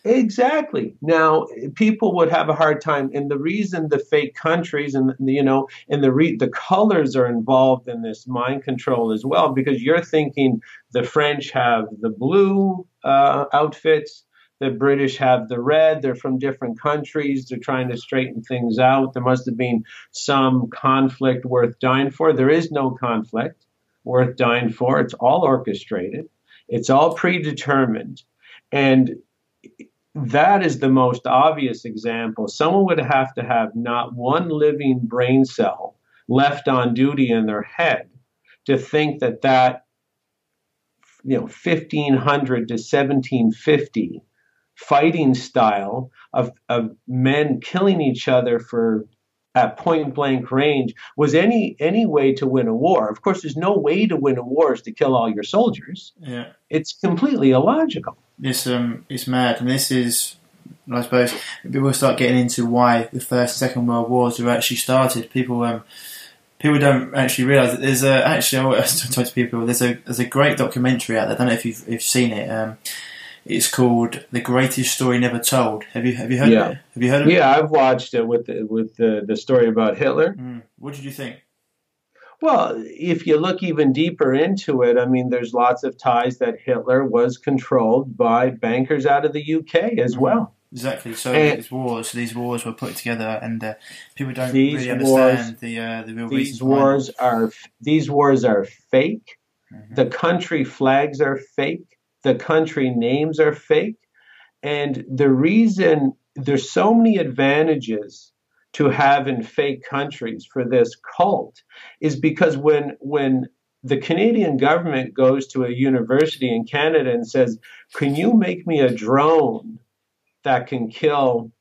Exactly. Now, people would have a hard time, and the reason the fake countries and you know, and the re- the colors are involved in this mind control as well, because you're thinking the French have the blue uh, outfits, the British have the red. They're from different countries. They're trying to straighten things out. There must have been some conflict worth dying for. There is no conflict worth dying for. It's all orchestrated. It's all predetermined, and that is the most obvious example. Someone would have to have not one living brain cell left on duty in their head to think that that you know 1500 to 1750 fighting style of, of men killing each other for at point blank range was any any way to win a war. Of course, there's no way to win a war is to kill all your soldiers. Yeah, it's completely illogical. It's um, it's mad, and this is, I suppose, people start getting into why the first and second world wars were actually started. People um, people don't actually realise that there's a actually I (laughs) talk to people. There's a there's a great documentary out there. I don't know if you've, if you've seen it. Um, it's called "The Greatest Story Never Told." Have you have you heard yeah. of it? Have you heard of yeah, it? Yeah, I've watched it with the, with the, the story about Hitler. Mm. What did you think? Well, if you look even deeper into it, I mean, there's lots of ties that Hitler was controlled by bankers out of the UK as Mm. well. Exactly. So And- these wars, these wars were put together, and uh, people don't really wars- understand the uh, the real These wars are these wars are fake. Mhm. The country flags are fake. The country names are fake. And the reason there's so many advantages to have in fake countries for this cult is because when when the Canadian government goes to a university in Canada and says, "Can you make me a drone that can kill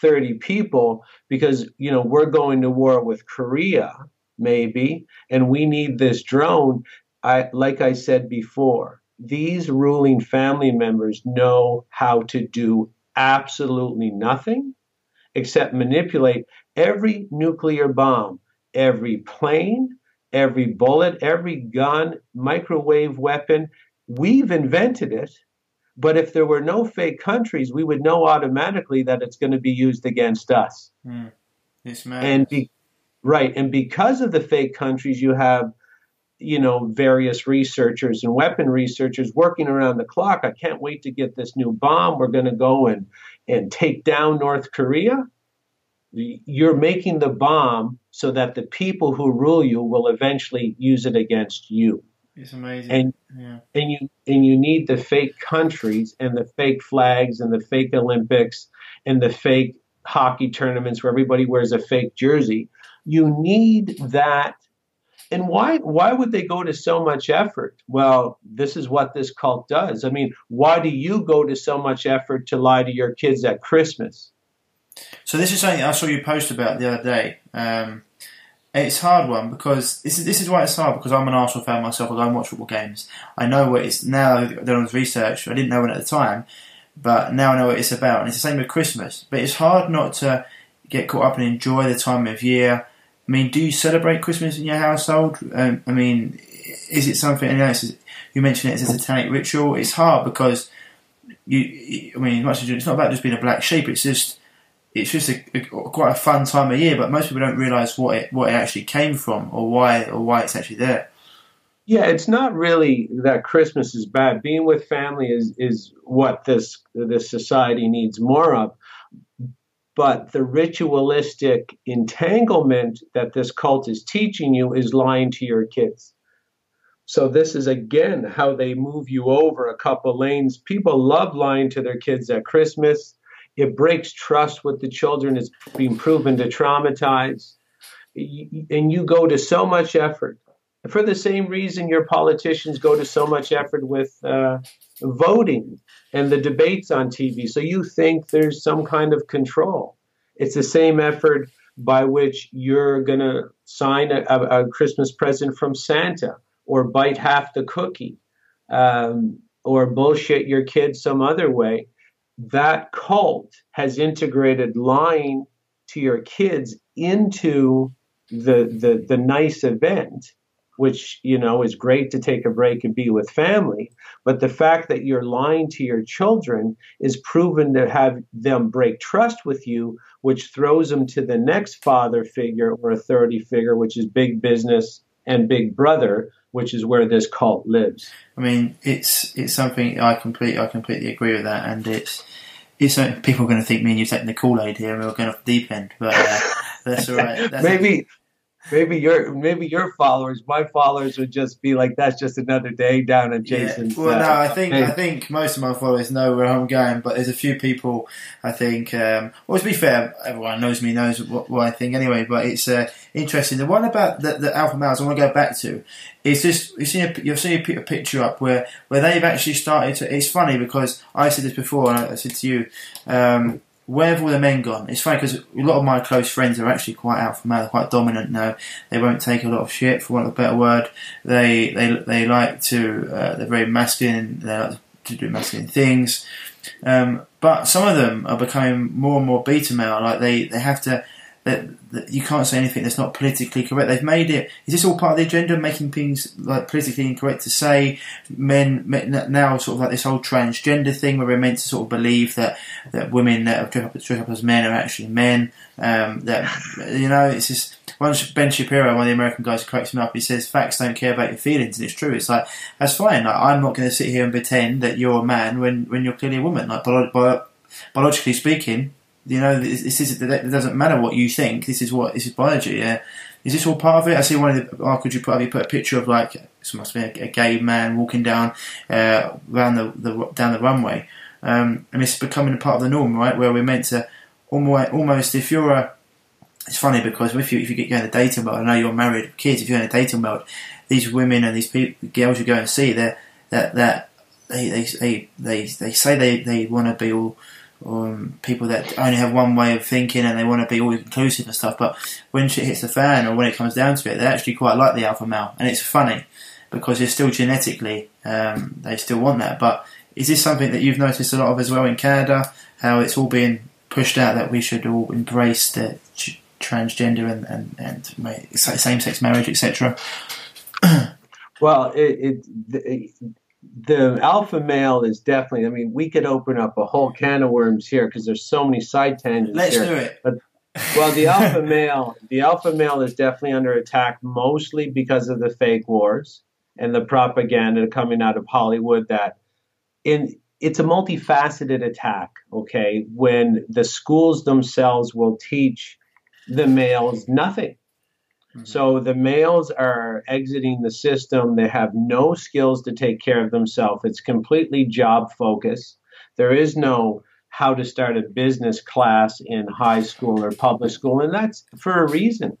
30 people because, you know, we're going to war with Korea maybe and we need this drone." I like I said before, these ruling family members know how to do absolutely nothing except manipulate every nuclear bomb, every plane, every bullet, every gun, microwave weapon. We've invented it. But if there were no fake countries, we would know automatically that it's going to be used against us. Mm. And be, right, and because of the fake countries, you have you know various researchers and weapon researchers working around the clock. I can't wait to get this new bomb. We're going to go and and take down North Korea. You're making the bomb so that the people who rule you will eventually use it against you. it's amazing. And yeah. and you and you need the fake countries and the fake flags and the fake Olympics and the fake hockey tournaments where everybody wears a fake jersey. You need that. And why why would they go to so much effort? Well, this is what this cult does. I mean, why do you go to so much effort to lie to your kids at Christmas? So this is something I saw you post about the other day. Um, it's hard one because this is this is why it's hard because I'm an Arsenal fan myself. I and watch football games. I know what it's now. I've done research. I didn't know it at the time, but now I know what it's about. And it's the same with Christmas. But it's hard not to get caught up and enjoy the time of year. I mean, do you celebrate Christmas in your household? Um, I mean, is it something? You, mentioned it as a satanic ritual. It's hard because you. I mean, much it's not about just being a black sheep. It's just it's just a, a, quite a fun time of year, but most people don't realise what it what it actually came from or why or why it's actually there. Yeah, it's not really that Christmas is bad. Being with family is is what this this society needs more of. But the ritualistic entanglement that this cult is teaching you is lying to your kids. So this is again how they move you over a couple lanes. People love lying to their kids at Christmas. It breaks trust with the children. It's been proven to traumatize. And you go to so much effort for the same reason your politicians go to so much effort with uh, voting and the debates on TV. So you think there's some kind of control. It's the same effort by which you're going to sign a, a, Christmas present from Santa or bite half the cookie um, or bullshit your kids some other way. That cult has integrated lying to your kids into the, the, the nice event which you know is great to take a break and be with family but the fact that you're lying to your children is proven to have them break trust with you which throws them to the next father figure or authority figure which is big business and big brother which is where this cult lives I mean, it's it's something I completely I completely agree with that, and it's it's people are going to think me and you're taking the Kool Aid here, and we're going off the deep end, but uh, that's all right. That's (laughs) maybe maybe your maybe your followers, my followers would just be like, "That's just another day down at Jason's." Yeah. Well, no, I think I think most of my followers know where I'm going, but there's a few people I think. Um, well, to be fair, everyone knows me, knows what, what I think anyway. But it's uh, interesting. The one about the, the alpha males I want to go back to is just you see a, you'll see a, picture up where where they've actually started to. It's funny because I said this before, and I, I said to you. Um, where have all the men gone? It's funny because a lot of my close friends are actually quite alpha male, quite dominant now. They won't take a lot of shit, for want of a better word. They they they like to uh, they're very masculine. They like to do masculine things. Um, but some of them are becoming more and more beta male. Like they, they have to that, that, you can't say anything that's not politically correct. They've made it. Is this all part of the agenda, making things like politically incorrect to say? Men, men now sort of like this whole transgender thing where we're meant to sort of believe that that women that dress up, dress up as men are actually men. Um, that you know, it's just. Once Ben Shapiro, one of the American guys, corrects me up. He says facts don't care about your feelings, and it's true. It's like that's fine. Like, I'm not going to sit here and pretend that you're a man when, when you're clearly a woman. Like bio, bio, biologically speaking, you know, this, is it doesn't matter what you think. This is what this is biology. Yeah, is this all part of it? I see one of the. Oh, could you put you put a picture of like this must be a, a gay man walking down uh, around the, the down the runway, um, and it's becoming a part of the norm, right? Where we're meant to almost almost if you're a it's funny because if you if you get going to dating world, I know you're married kids. If you're in a dating world, these women and these people, girls you go and see, they that that they they they they, they say they, they want to be all um, people that only have one way of thinking and they want to be all inclusive and stuff. But when shit hits the fan or when it comes down to it, they actually quite like the alpha male, and it's funny because they're still genetically um, they still want that. But is this something that you've noticed a lot of as well in Canada? How it's all being pushed out that we should all embrace the transgender and and, and same sex marriage, etc. well, it, it, the alpha male is definitely. I mean, we could open up a whole can of worms here because there's so many side tangents. Let's here. do it. But well, the alpha male, the alpha male is definitely under attack, mostly because of the fake wars and the propaganda coming out of Hollywood. That in it's a multifaceted attack. Okay, when the schools themselves will teach the males nothing Mm-hmm. So the males are exiting the system. They have no skills to take care of themselves. It's completely job focused. There is no how to start a business class in high school or public school, and that's for a reason.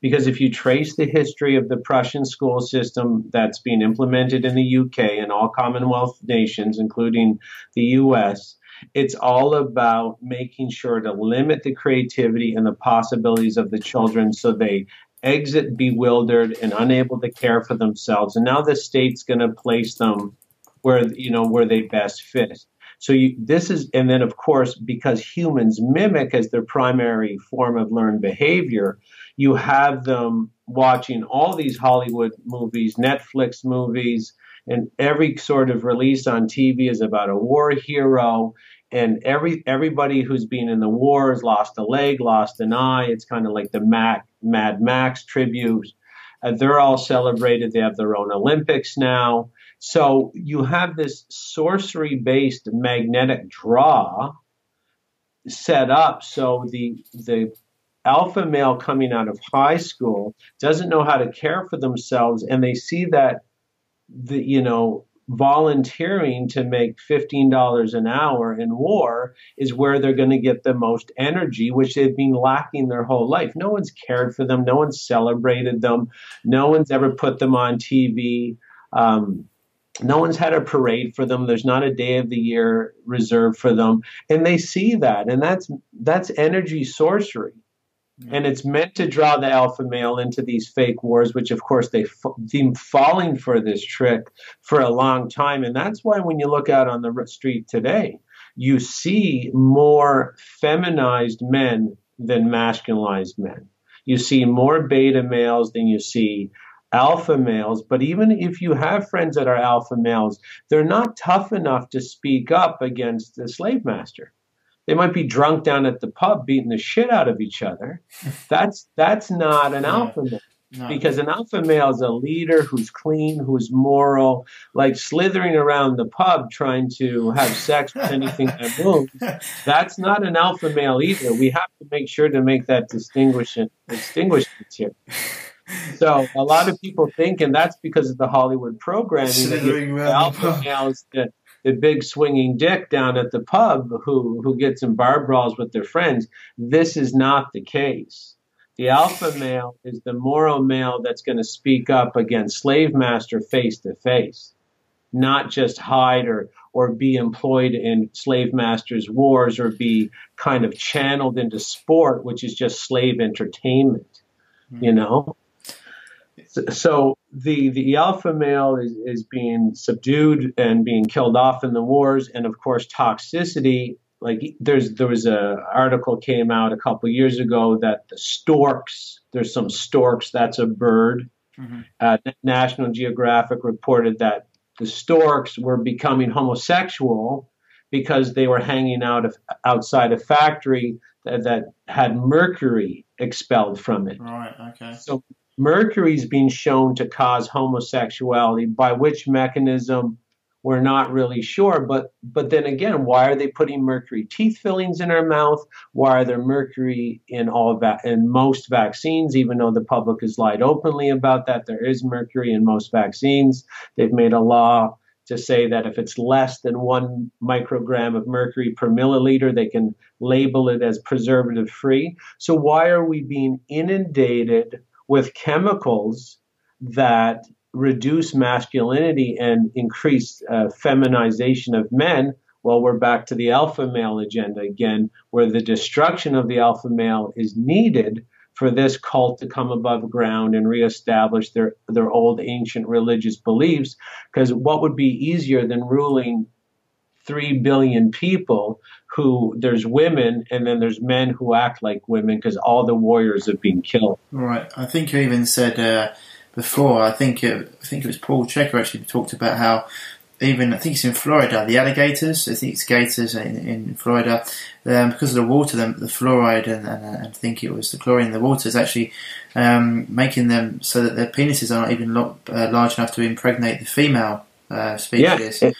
Because if you trace the history of the Prussian school system that's being implemented in the UK and all Commonwealth nations, including the US, it's all about making sure to limit the creativity and the possibilities of the children so they exit bewildered and unable to care for themselves. And now the state's going to place them where you know where they best fit. So you, this is, and then of course, because humans mimic as their primary form of learned behavior, you have them watching all these Hollywood movies, Netflix movies, and every sort of release on TV is about a war hero and every everybody who's been in the war has lost a leg, lost an eye. It's kind of like the Mac, Mad Max tribute. Uh, they're all celebrated. They have their own Olympics now. So you have this sorcery-based magnetic draw set up. So the the alpha male coming out of high school doesn't know how to care for themselves, and they see that the you know volunteering to make $15 an hour in war is where they're going to get the most energy, which they've been lacking their whole life. No one's cared for them, no one's celebrated them, no one's ever put them on TV. Um, no one's had a parade for them. There's not a day of the year reserved for them, and they see that, and that's that's energy sorcery. And it's meant to draw the alpha male into these fake wars, which of course they've been falling for this trick for a long time. And that's why when you look out on the street today, you see more feminized men than masculinized men. You see more beta males than you see alpha males. But even if you have friends that are alpha males, they're not tough enough to speak up against the slave master. They might be drunk down at the pub beating the shit out of each other. (laughs) That's that's not an alpha male. No. Because an alpha male is a leader who's clean, who's moral, like slithering around the pub trying to have sex with anything that (laughs) moves. That's not an alpha male either. We have to make sure to make that distinguishment here. So a lot of people think, and that's because of the Hollywood programming, Slithering that the alpha male is the, big swinging dick down at the pub who who gets in bar brawls with their friends. This is not the case the alpha male is the moral male that's going to speak up against slave master face to face, not just hide or, or be employed in slave masters' wars or be kind of channeled into sport, which is just slave entertainment, mm-hmm. you know? So the, the alpha male is, is being subdued and being killed off in the wars. And of course, toxicity like there's there was a article came out a couple years ago that the storks there's some storks that's a bird mm-hmm. uh, national geographic reported that the storks were becoming homosexual because they were hanging out of, outside a factory that, that had mercury expelled from it right okay so mercury is being shown to cause homosexuality by which mechanism we're not really sure. But but then again, why are they putting mercury teeth fillings in our mouth? Why are there mercury in all va- in most vaccines? Even though the public has lied openly about that, there is mercury in most vaccines. They've made a law to say that if it's less than one microgram of mercury per milliliter, they can label it as preservative free. So why are we being inundated with chemicals that reduce masculinity and increase uh, feminization of men, well, we're back to the alpha male agenda again, where the destruction of the alpha male is needed for this cult to come above ground and reestablish their, their old ancient religious beliefs. Because what would be easier than ruling three billion people who there's women and then there's men who act like women because all the warriors have been killed. Right. I think you even said uh, before. I think it, I think it was Paul Checker actually talked about how even I think it's in Florida, the alligators. I think it's gators in, in Florida um, because of the water, the, the fluoride, and, and, and, I think it was the chlorine in the water is actually um, making them so that their penises are not even lo- uh, large enough to impregnate the female uh, species. Yeah,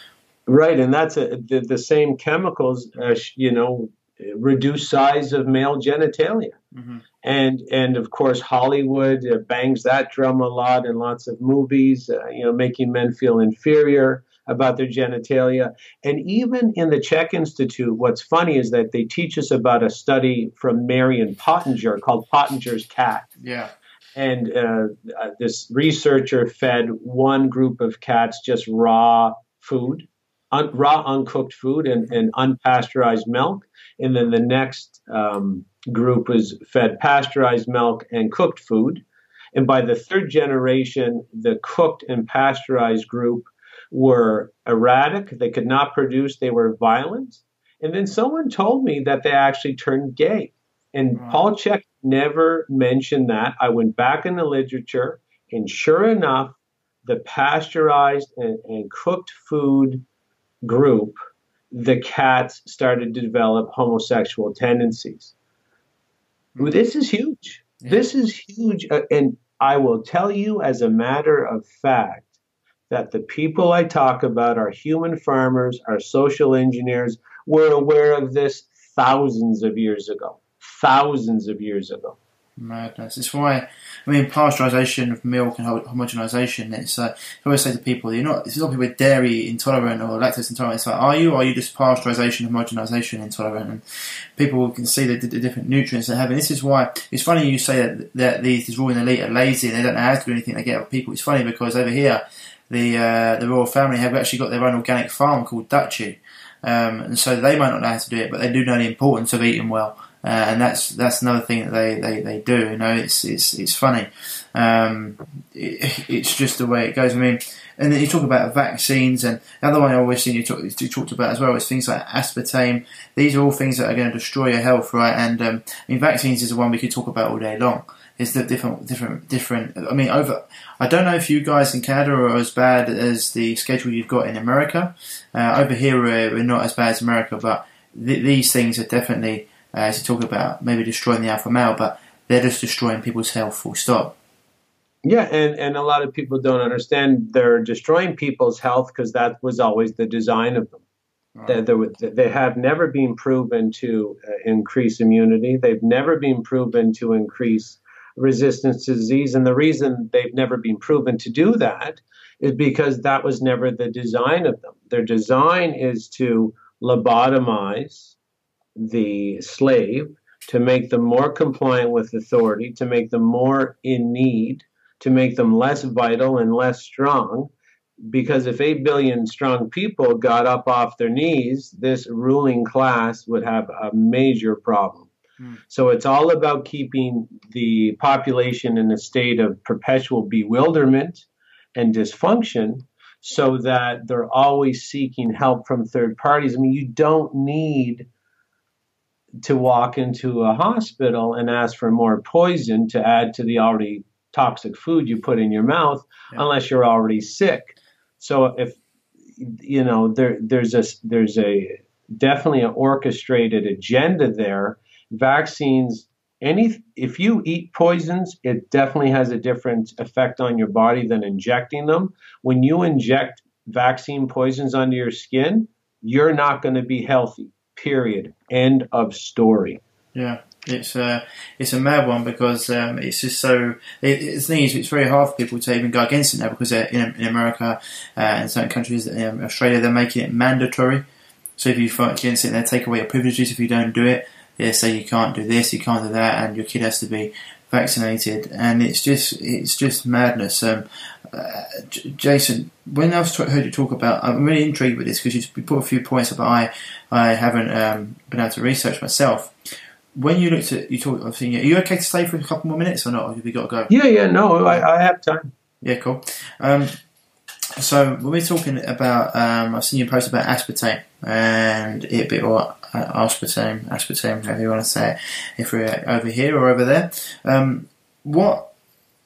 right, and that's a, the, the same chemicals, uh, you know, reduce size of male genitalia. Mm-hmm and and of course Hollywood uh, bangs that drum a lot in lots of movies, uh, you know, making men feel inferior about their genitalia. And even in the CHEK Institute, what's funny is that they teach us about a study from Marion Pottenger called Pottenger's cat. Yeah. And uh, uh, this researcher fed one group of cats just raw food, un- raw uncooked food, and, and unpasteurized milk. And then the next um, group was fed pasteurized milk and cooked food. And by the third generation, the cooked and pasteurized group were erratic. They could not produce. They were violent. And then someone told me that they actually turned gay. And wow. Paul Chek never mentioned that. I went back in the literature, and sure enough, the pasteurized and, and cooked food group, the cats started to develop homosexual tendencies. This is huge. Yeah. This is huge. Uh, and I will tell you, as a matter of fact, that the people I talk about are human farmers, are social engineers, were aware of this thousands of years ago. Thousands of years ago. Madness. It's why I mean pasteurisation of milk and homogenisation. It's uh, I always say to people, you're not. It's not people with dairy intolerant or lactose intolerant. It's like, are you? Or are you just pasteurisation, homogenisation intolerant? And people can see the, the, different nutrients they have. And this is why it's funny you say that, that these, these ruling elite are lazy and they don't know how to do anything. They get people. It's funny because over here, the uh, the royal family have actually got their own organic farm called Duchy. Um, and so they might not know how to do it, but they do know the importance of eating well. Uh, and that's that's another thing that they, they, they do. You know, it's it's it's funny. Um, it, it's just the way it goes. I mean, and then you talk about vaccines, and the other one I always seen you, talk, you talked about as well is things like aspartame. These are all things that are going to destroy your health, right? And um, I mean, vaccines is the one we could talk about all day long. It's the different, different, different. I mean, over. I don't know if you guys in Canada are as bad as the schedule you've got in America. Uh, over here, we're, we're, not as bad as America, but th- these things are definitely uh, to talk about maybe destroying the alpha male, but they're just destroying people's health. Full stop. Yeah, and, and a lot of people don't understand they're destroying people's health because that was always the design of them. Right. They, they have never been proven to uh, increase immunity. They've never been proven to increase resistance to disease. And the reason they've never been proven to do that is because that was never the design of them. Their design is to lobotomize the slave, to make them more compliant with authority, to make them more in need, to make them less vital and less strong. Because if 8 billion strong people got up off their knees, this ruling class would have a major problem. Hmm. So it's all about keeping the population in a state of perpetual bewilderment and dysfunction so that they're always seeking help from third parties. I mean, you don't need to walk into a hospital and ask for more poison to add to the already toxic food you put in your mouth yeah. unless you're already sick. So if you know there there's a there's a definitely an orchestrated agenda there. Vaccines any if you eat poisons, it definitely has a different effect on your body than injecting them. When you inject vaccine poisons under your skin, you're not going to be healthy. Period. End of story. Yeah, it's a uh, it's a mad one because um, it's just so. It, the thing is, it's very hard for people to even go against it now because in, in America uh, and certain countries, um, Australia, they're making it mandatory. So if you fight against it, they take away your privileges if you don't do it they say you can't do this, you can't do that, and your kid has to be vaccinated, and it's just it's just madness. Um, uh, Jason, when I've heard you talk about, I'm really intrigued with this because you put a few points up I I haven't um, been able to research myself. When you looked at you talk, I've seen you. Are you okay to stay for a couple more minutes or not? Have we got to go? Yeah, yeah, no, I, I have time. Yeah, cool. Um, so when we're talking about, um, I've seen you post about aspartame and it be or aspartame, aspartame, however you want to say it, if we're over here or over there. Um, what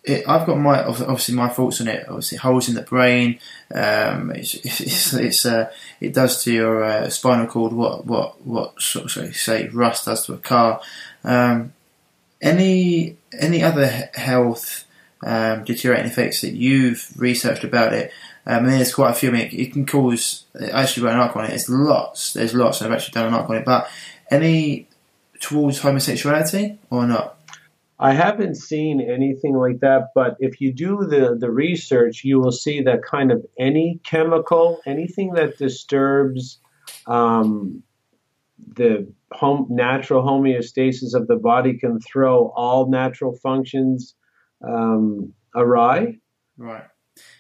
it, I've got my obviously my thoughts on it. Obviously, holes in the brain. Um, it's, it's, it's uh, it does to your uh, spinal cord what what what sort of say rust does to a car. Um, any any other health um, deteriorating effects that you've researched about it? Um, and there's quite a few. I mean, it can cause. I actually wrote an article on it. It's lots. There's lots. I've actually done an article on it. But any towards homosexuality or not? I haven't seen anything like that, but if you do the, the research, you will see that kind of any chemical, anything that disturbs um, the home, natural homeostasis of the body can throw all natural functions um, awry. Right.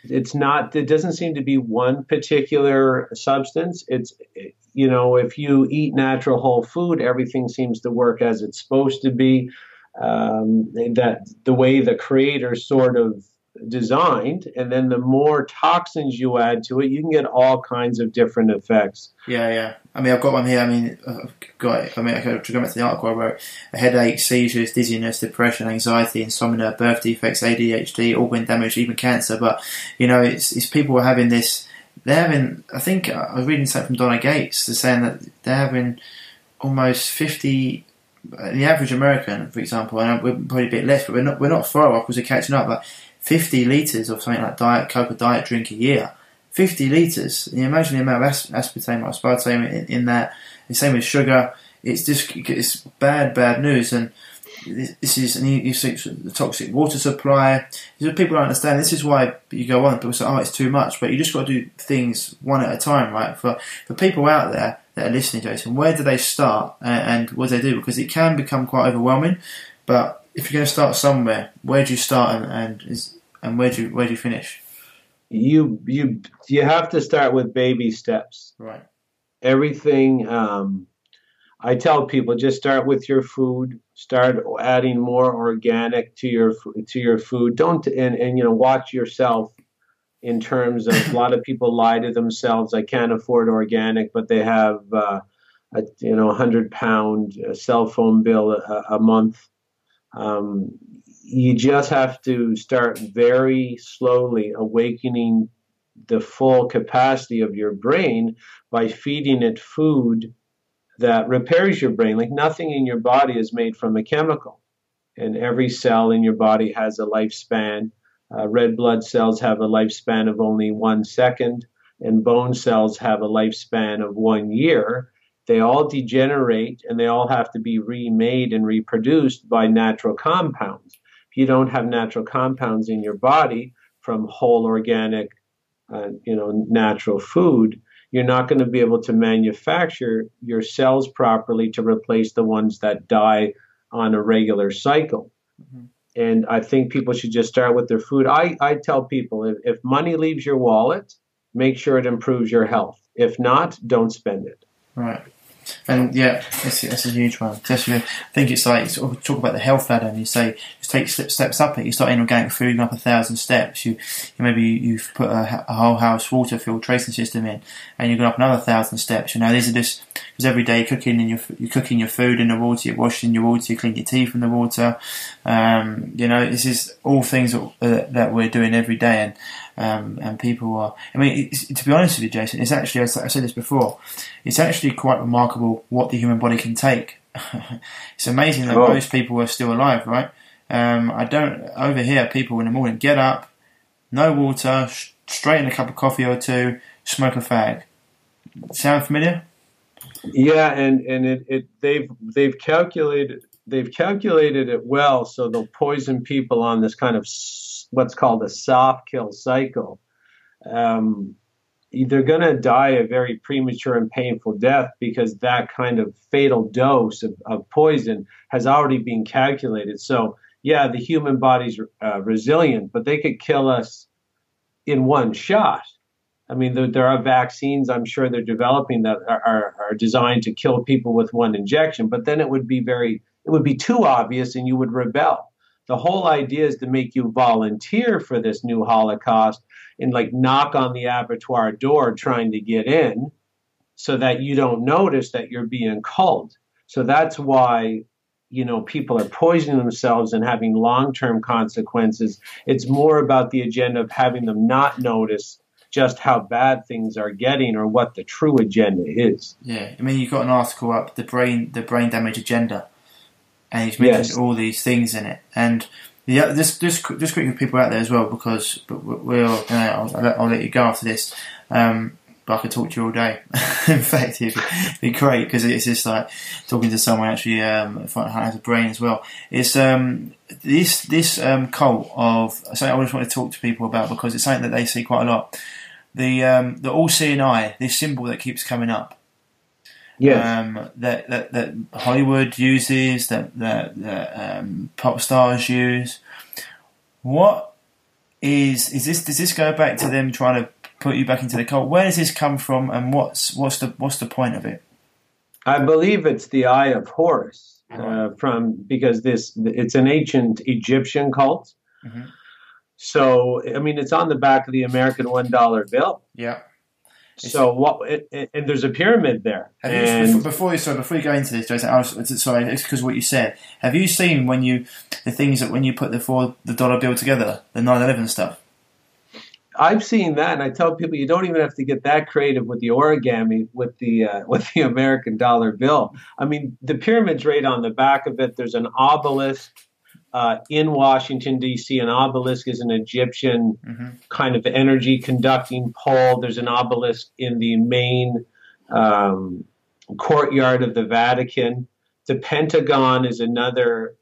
It's not. It doesn't seem to be one particular substance. It's you know, if you eat natural whole food, everything seems to work as it's supposed to be. Um, that the way the creator sort of designed, and then the more toxins you add to it, you can get all kinds of different effects. Yeah, yeah. I mean, I've got one here. I mean, I've got. I mean, I could go back to the article I wrote: a headache, seizures, dizziness, depression, anxiety, insomnia, birth defects, ADHD, organ damage, even cancer. But you know, it's it's people are having this. They're having. I think I was reading something from Donna Gates. They're saying that they're having almost fifty the average American, for example, and we're probably a bit less, but we're not we're not far off because we're catching up. But 50 litres of something like Diet Coke or Diet drink a year. 50 litres. You imagine the amount of aspartame or aspartame in, in that. The same with sugar. It's just it's bad, bad news. And this is you, you see the toxic water supply. People don't understand. This is why you go on. People say, "Oh, it's too much," but you just got to do things one at a time, right? For for people out there that are listening, Jason, where do they start and, and what do they do? Because it can become quite overwhelming. But if you're going to start somewhere, where do you start and, and is and where do you, where do you finish? You you you have to start with baby steps. Right. Everything. Um, I tell people just start with your food. Start adding more organic to your to your food. Don't and and you know watch yourself in terms of a lot of people lie to themselves. I can't afford organic, but they have uh, a you know a hundred pound uh, cell phone bill a, a month. Um, you just have to start very slowly awakening the full capacity of your brain by feeding it food that repairs your brain. Like nothing in your body is made from a chemical, and every cell in your body has a lifespan. Uh, red blood cells have a lifespan of only one second, and bone cells have a lifespan of one year. They all degenerate and they all have to be remade and reproduced by natural compounds. You don't have natural compounds in your body from whole organic, uh, you know, natural food, you're not going to be able to manufacture your cells properly to replace the ones that die on a regular cycle. Mm-hmm. And I think people should just start with their food. I, I tell people if, if money leaves your wallet, make sure it improves your health. If not, don't spend it. Right. And yeah, it's a huge one. I think it's like sort of talk about the health ladder, and you say just take steps up it. You start in organic food, up a thousand steps. You, you maybe you've put a, a, whole house water filtration system in, and you go up another thousand steps. You know, these are just because every day you're cooking in your you're cooking your food in the water, you're washing your water, you clean your teeth in the water. Um, you know, this is all things that, uh, that we're doing every day, and um, and people are. I mean, to be honest with you, Jason, it's actually as I said this before. It's actually quite remarkable what the human body can take. (laughs) it's amazing that oh. most people are still alive, right? Um, I don't over here. People in the morning get up, no water, straight in a cup of coffee or two, smoke a fag. Sound familiar? Yeah, and and it, it they've they've calculated they've calculated it well, so they'll poison people on this kind of what's called a soft kill cycle. Um, they're going to die a very premature and painful death because that kind of fatal dose of, of poison has already been calculated. So, yeah, the human body's uh, resilient, but they could kill us in one shot. I mean, there, there, are vaccines I'm sure they're developing that are, are, are designed to kill people with one injection, but then it would be very, it would be too obvious and you would rebel the whole idea is to make you volunteer for this new Holocaust and like knock on the abattoir door trying to get in so that you don't notice that you're being culled. So that's why you know people are poisoning themselves and having long-term consequences. It's more about the agenda of having them not notice just how bad things are getting or what the true agenda is. Yeah, I mean you've got an article up the brain the brain damage agenda and he's mentioned yes. all these things in it. And yeah, just just just quickly people out there as well because we'll you know, I'll, I'll, let you go after this. Um, but I could talk to you all day. (laughs) in fact, it'd be great because it's just like talking to someone actually um, has a brain as well. It's um, this this um, cult of something I just want to talk to people about because it's something that they see quite a lot. The um, the all seeing eye, this symbol that keeps coming up yes. um, that, that that Hollywood uses, that that, that um, pop stars use. What is is this? Does this go back to them trying to put you back into the cult? Where does this come from, and what's what's the what's the point of it? I believe it's the Eye of Horus uh, from because this it's an ancient Egyptian cult. Mm-hmm. So I mean, it's on the back of the American one dollar bill. Yeah. So what? It, and there's a pyramid there. and you, before you sorry, before you go into this, Jason, I was, sorry, it's because what you said. Have you seen when you the things that when you put the four the dollar bill together, the 9/11 stuff? I've seen that, and I tell people you don't even have to get that creative with the origami with the uh, (laughs) with the American dollar bill. I mean, the pyramid's right on the back of it. There's an obelisk uh, in Washington, D.C. An obelisk is an Egyptian mm-hmm. kind of energy conducting pole. There's an obelisk in the main um, courtyard of the Vatican. The Pentagon is another.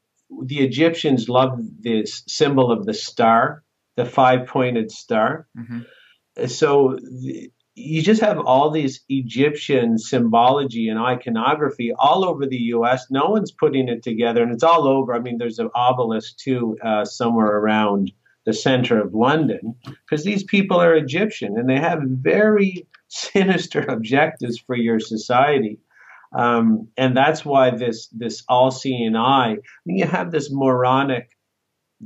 The Egyptians love this symbol of the star, the five pointed star. Mm-hmm. So the, you just have all these Egyptian symbology and iconography all over the U.S. No one's putting it together, and it's all over. I mean, there's an obelisk too uh, somewhere around the center of London because these people are Egyptian and they have very (laughs) sinister objectives for your society. Um, and that's why this this all-seeing eye. I mean, you have this moronic,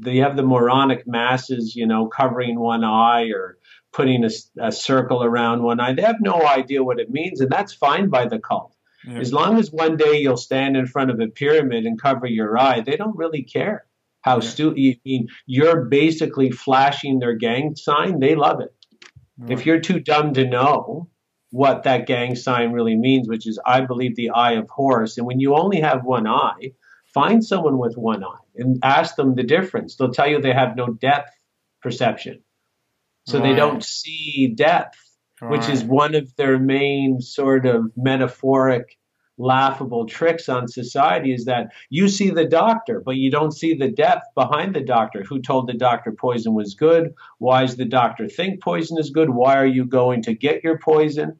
you have the moronic masses, you know, covering one eye or putting a, a, circle around one eye. They have no idea what it means, and that's fine by the cult. Yeah. As long as one day you'll stand in front of a pyramid and cover your eye, they don't really care how yeah. stupid. You mean you're basically flashing their gang sign. They love it. If you're too dumb to know what that gang sign really means, which is, I believe, the eye of Horus, and when you only have one eye, find someone with one eye and ask them the difference. They'll tell you they have no depth perception. So Right. they don't see depth, which is one of their main sort of metaphoric laughable tricks on society is that you see the doctor but you don't see the depth behind the doctor. Who told the doctor poison was good? Why does the doctor think poison is good? Why are you going to get your poison?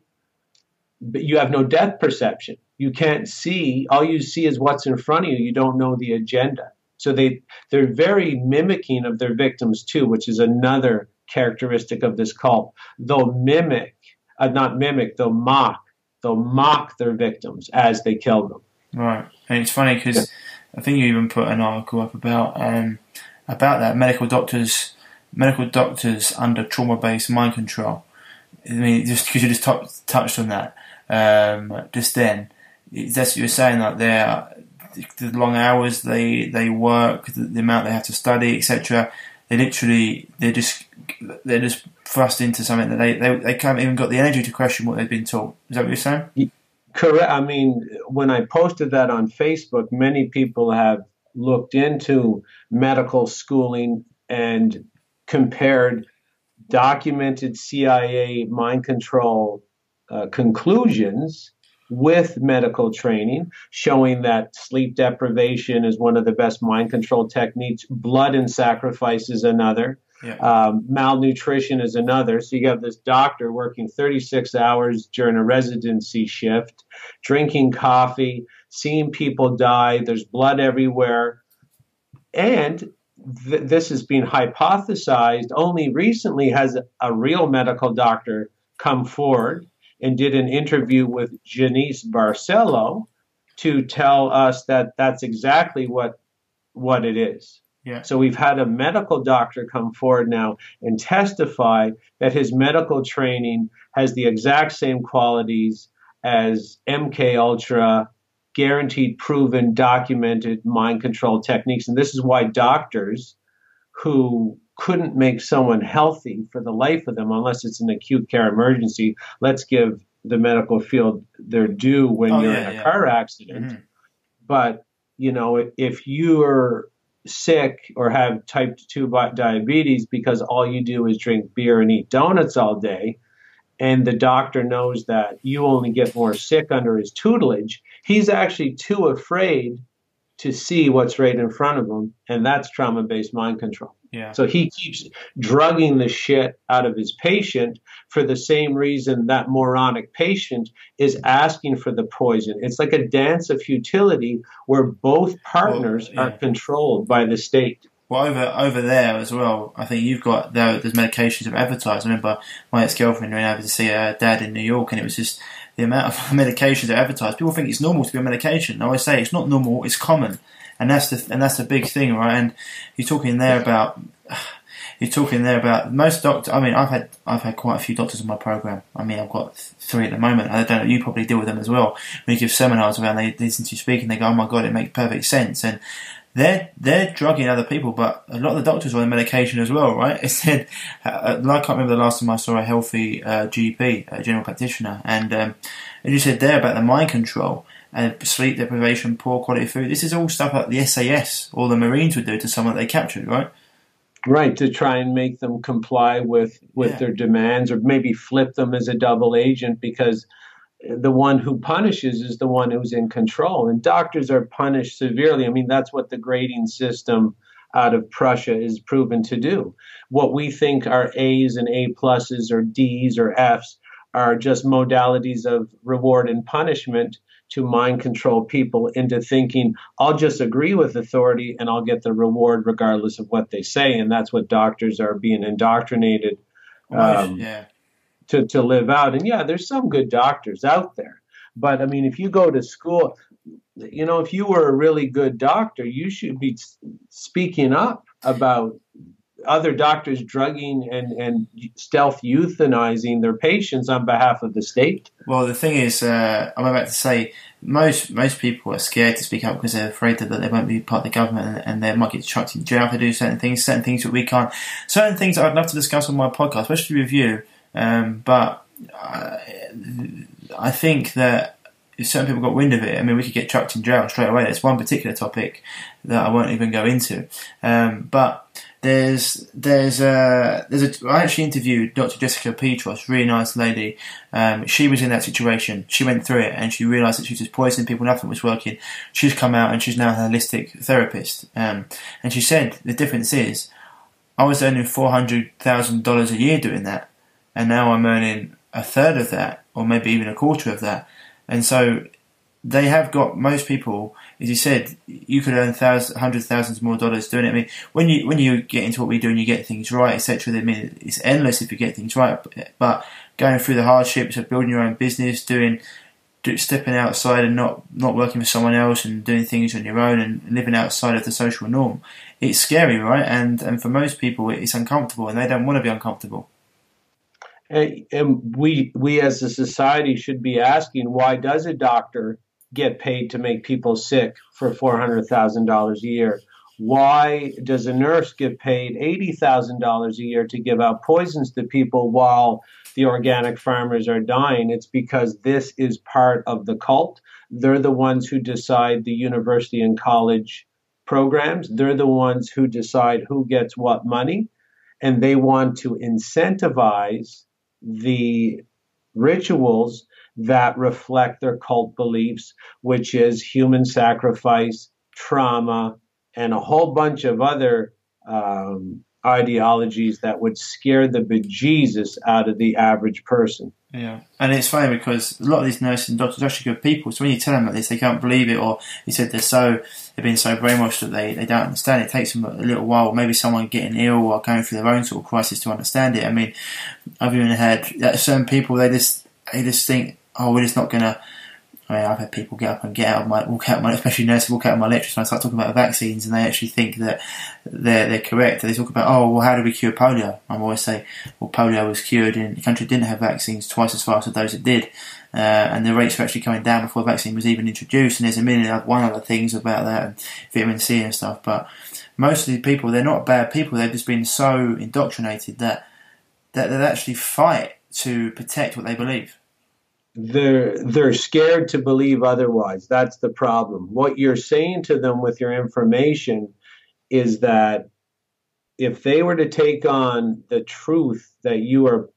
But you have no depth perception. You can't see. All you see is what's in front of you. You don't know the agenda. So they they're very mimicking of their victims too which is another characteristic of this cult they'll mimic uh, not mimic they'll mock they'll mock their victims as they kill them Right, and it's funny because I think you even put an article up about um, about that medical doctors, medical doctors under trauma-based mind control. I mean, just because you just t- touched on that um, just then, that's what you're saying. Like they're the long hours they they work, the, the amount they have to study, etc. They literally they're just they're just thrust into something that they, they they haven't even got the energy to question what they've been taught. Is that what you're saying? Correct. I mean, when I posted that on Facebook, many people have looked into medical schooling and compared documented CIA mind control uh, conclusions with medical training, showing that sleep deprivation is one of the best mind control techniques, blood and sacrifice is another. Yeah. Um, malnutrition is another. So you have this doctor working 36 hours during a residency shift, drinking coffee, seeing people die. There's blood everywhere. And th- this has been hypothesized. Only recently has a real medical doctor come forward and did an interview with Janice Barcelo to tell us that that's exactly what what it is. Yeah. So we've had a medical doctor come forward now and testify that his medical training has the exact same qualities as MK Ultra, guaranteed, proven, documented mind control techniques. And this is why doctors who couldn't make someone healthy for the life of them unless it's an acute care emergency, let's give the medical field their due when Oh, you're yeah, in a yeah. car accident. Mhm. But you know, if you're sick or have type 2 diabetes because all you do is drink beer and eat donuts all day, and the doctor knows that you only get more sick under his tutelage, he's actually too afraid to see what's right in front of him, and that's trauma based mind control. Yeah. So he keeps drugging the shit out of his patient for the same reason that moronic patient is asking for the poison. It's like a dance of futility where both partners Well, are controlled by the state. Well, over over there as well, I think you've got there, there's medications that are advertised. I remember my ex girlfriend went over to see her dad in New York, and it was just the amount of (laughs) medications that are advertised. People think it's normal to be on medication. No, I always say it's not normal; it's common, and that's the and that's the big thing, right? And you're talking there about (sighs) you're talking there about most doctors. I mean, I've had I've had quite a few doctors on my program. I mean, I've got three at the moment. I don't know. You probably deal with them as well. When you give seminars around, they listen to you speak and they go, "Oh my god, it makes perfect sense." And they're they're drugging other people, but a lot of the doctors are on medication as well, right? (laughs) It said, uh, I can't remember the last time I saw a healthy uh, GP, a general practitioner, and um, and you said there about the mind control and sleep deprivation, poor quality food. This is all stuff that the SAS or the Marines would do to someone that they captured, right? Right, to try and make them comply with, with Yeah. their demands or maybe flip them as a double agent because the one who punishes is the one who's in control. And doctors are punished severely. I mean, that's what the grading system out of Prussia is proven to do. What we think are A's and A pluses or D's or F's are just modalities of reward and punishment to mind control people into thinking I'll just agree with authority and I'll get the reward regardless of what they say. And that's what doctors are being indoctrinated Um, yeah, to, to live out. And yeah, there's some good doctors out there. But I mean, if you go to school, you know, if you were a really good doctor, you should be speaking up about other doctors drugging and, and stealth euthanizing their patients on behalf of the state. Well, the thing is, uh, I'm about to say, most most people are scared to speak up because they're afraid that they won't be part of the government and, and they might get chucked in jail if they do certain things, certain things that we can't, certain things I'd love to discuss on my podcast, especially with you. Um, but uh, I think that if certain people got wind of it, I mean, we could get chucked in jail straight away. That's one particular topic that I won't even go into. Um, but there's there's a there's a I actually interviewed Dr. Jessica Petros, really nice lady. Um, she was in that situation. She went through it and she realised that she was just poisoning people. Nothing was working. She's come out and she's now a holistic therapist. Um, and she said the difference is I was earning four hundred thousand dollars a year doing that, and now I'm earning a third of that, or maybe even a quarter of that. And so they have got most people, as you said, you could earn thousands, hundreds, thousands more dollars doing it. I mean, when you when you get into what we do and you get things right, etc. I mean, it's endless if you get things right. But going through the hardships of building your own business, doing, stepping outside and not not working for someone else and doing things on your own and living outside of the social norm, it's scary, right? And and for most people, it's uncomfortable, and they don't want to be uncomfortable. And, and we we as a society should be asking why does a doctor get paid to make people sick for $400,000 a year? Why does a nurse get paid $80,000 a year to give out poisons to people while the organic farmers are dying? It's because this is part of the cult. They're the ones who decide the university and college programs, they're the ones who decide who gets what money, and they want to incentivize the rituals that reflect their cult beliefs, which is human sacrifice, trauma, and a whole bunch of other um, ideologies that would scare the bejesus out of the average person. Yeah, and it's funny because a lot of these nurses and doctors are actually good people. So when you tell them about this, they can't believe it, or you said they're so they've been so brainwashed that they, they don't understand. It takes them a little while. Maybe someone getting ill or going through their own sort of crisis to understand it. I mean, I've even had certain people they just they just think oh, we're just not to. I mean, I've had people get up and get out of my walk out of my, especially nurses walk out of my lectures when I start talking about vaccines, and they actually think that they're they're correct. They talk about, oh, well, how do we cure polio? I'm always say, well, polio was cured in a country that didn't have vaccines twice as fast as those that did, uh, and the rates were actually coming down before the vaccine was even introduced. And there's a million one other things about that, and vitamin C and stuff. But most of the people, they're not bad people. They've just been so indoctrinated that that they actually fight to protect what they believe they're they're scared to believe otherwise. That's the problem. What you're saying to them with your information is that if they were to take on the truth that you are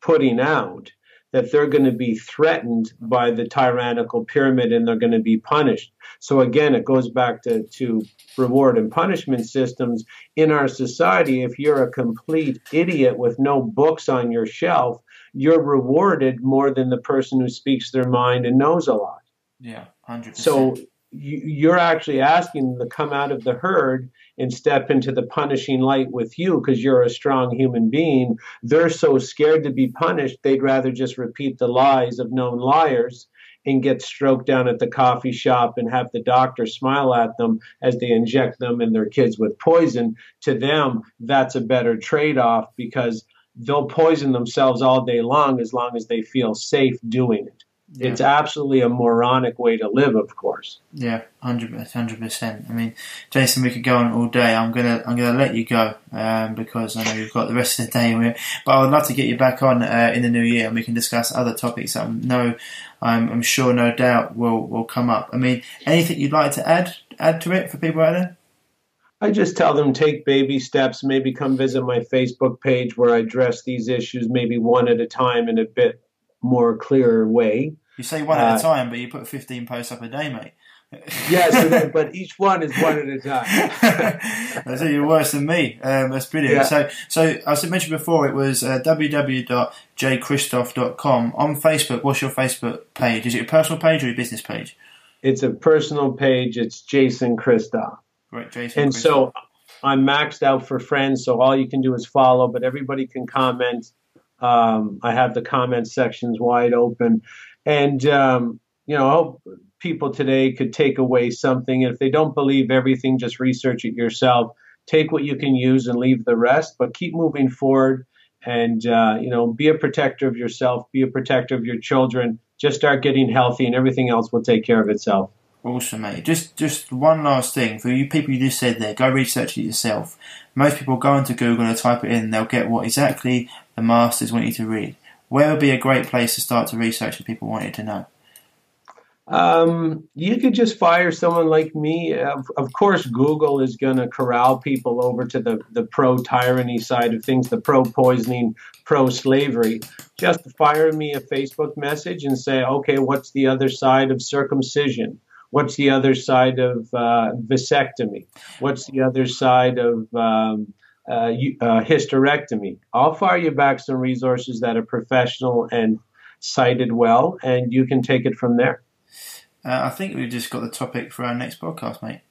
putting out that they're going to be threatened by the tyrannical pyramid and they're going to be punished. So again it goes back to, to reward and punishment systems. In our society if you're a complete idiot with no books on your shelf you're rewarded more than the person who speaks their mind and knows a lot. Yeah, 100%. So you're actually asking them to come out of the herd and step into the punishing light with you because you're a strong human being. They're so scared to be punished, they'd rather just repeat the lies of known liars and get stroked down at the coffee shop and have the doctor smile at them as they inject them and their kids with poison. To them, that's a better trade off because they'll poison themselves all day long as long as they feel safe doing it. Yeah. It's absolutely a moronic way to live, of course. Yeah, hundred percent. I mean, Jason, we could go on all day. I'm gonna I'm gonna let you go um, because I know you've got the rest of the day. But I would love to get you back on uh, in the new year and we can discuss other topics. I know, I'm, I'm sure, no doubt, will will come up. I mean, anything you'd like to add add to it for people out there? I just tell them take baby steps, maybe come visit my Facebook page where I address these issues maybe one at a time in a bit more clearer way. You say one at uh, a time, but you put 15 posts up a day, mate. yes, (laughs) but each one is one at a time. (laughs) so you're worse than me. Um, that's brilliant. Yeah. So, so as I mentioned before, it was uh, www.jchristoff.com. On Facebook, what's your Facebook page? Is it a personal page or a business page? It's a personal page. It's Jason Christoff. Right, Jason. And so I'm maxed out for friends, so all you can do is follow, but everybody can comment. Um, I have the comment sections wide open, and um, you know, I hope people today could take away something. If they don't believe everything, just research it yourself. Take what you can use and leave the rest, but keep moving forward. And uh, you know, be a protector of yourself. Be a protector of your children. Just start getting healthy, and everything else will take care of itself. Awesome, mate. Just just one last thing for you people you just said there. Go research it yourself. Most people go into Google and type it in, they'll get what exactly the masters want you to read. Where would be a great place to start to research if people wanted to know? Um, you could just fire someone like me. Of, of course, Google is going to corral people over to the, the pro tyranny side of things, the pro poisoning, pro slavery. Just fire me a Facebook message and say, okay, what's the other side of circumcision? What's the other side of uh, vasectomy? What's the other side of um, uh, uh, hysterectomy? I'll fire you back some resources that are professional and cited well, and you can take it from there. Uh, I think we've just got the topic for our next podcast, mate.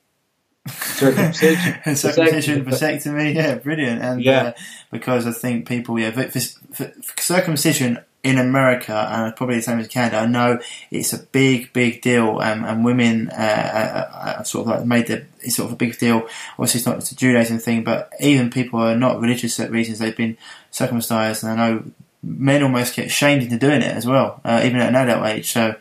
Circumcision, (laughs) circumcision, vasectomy, yeah, brilliant. And yeah. Uh, because I think people, yeah, for, for, for circumcision in America and probably the same as Canada, I know it's a big, big deal, um, and women uh, uh, uh, sort of like made the it's sort of a big deal. Obviously, it's not it's a Judaism thing, but even people who are not religious reasons they've been circumcised, and I know men almost get shamed into doing it as well, uh, even at an adult age. So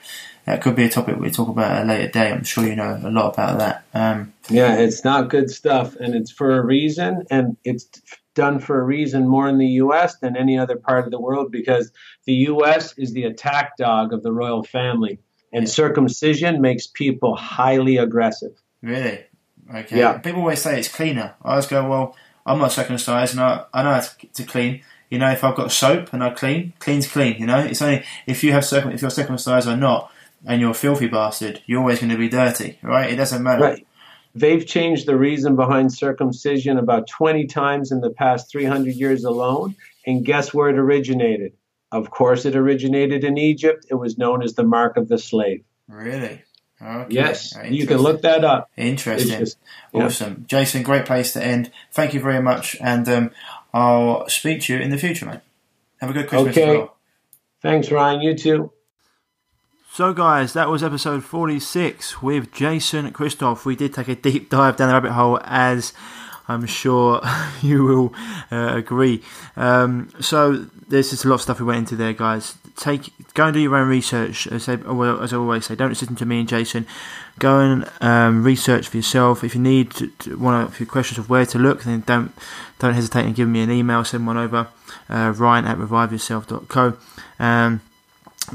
that could be a topic we talk about at a later day. I'm sure you know a lot about that. Um, yeah, it's not good stuff, and it's for a reason, and it's done for a reason more in the U.S. than any other part of the world because the U.S. is the attack dog of the royal family, and yeah. circumcision makes people highly aggressive. Really? Okay. Yeah. People always say it's cleaner. I always go, well, I'm not circumcised, and I, I know how to, to clean. You know, if I've got soap and I clean, clean's clean. You know, it's only if you have circum- if you're circumcised or not, and you're a filthy bastard, you're always going to be dirty, right? It doesn't matter. Right. They've changed the reason behind circumcision about 20 times in the past 300 years alone. And guess where it originated? Of course, it originated in Egypt. It was known as the mark of the slave. Really? Okay. Yes, you can look that up. Interesting. Just. Awesome. Jason, great place to end. Thank you very much. And um, I'll speak to you in the future, mate. Have a good Christmas. Okay. Well. Thanks, Ryan. You too. So, guys, that was episode 46 with Jason Christoff. We did take a deep dive down the rabbit hole, as I'm sure (laughs) you will uh, agree. Um, so, there's just a lot of stuff we went into there, guys. Take go and do your own research. As I, well, as I always say, don't listen to me and Jason. Go and um, research for yourself. If you need want a few questions of where to look, then don't don't hesitate and give me an email. Send one over. Uh, Ryan at reviveyourself.co. Um,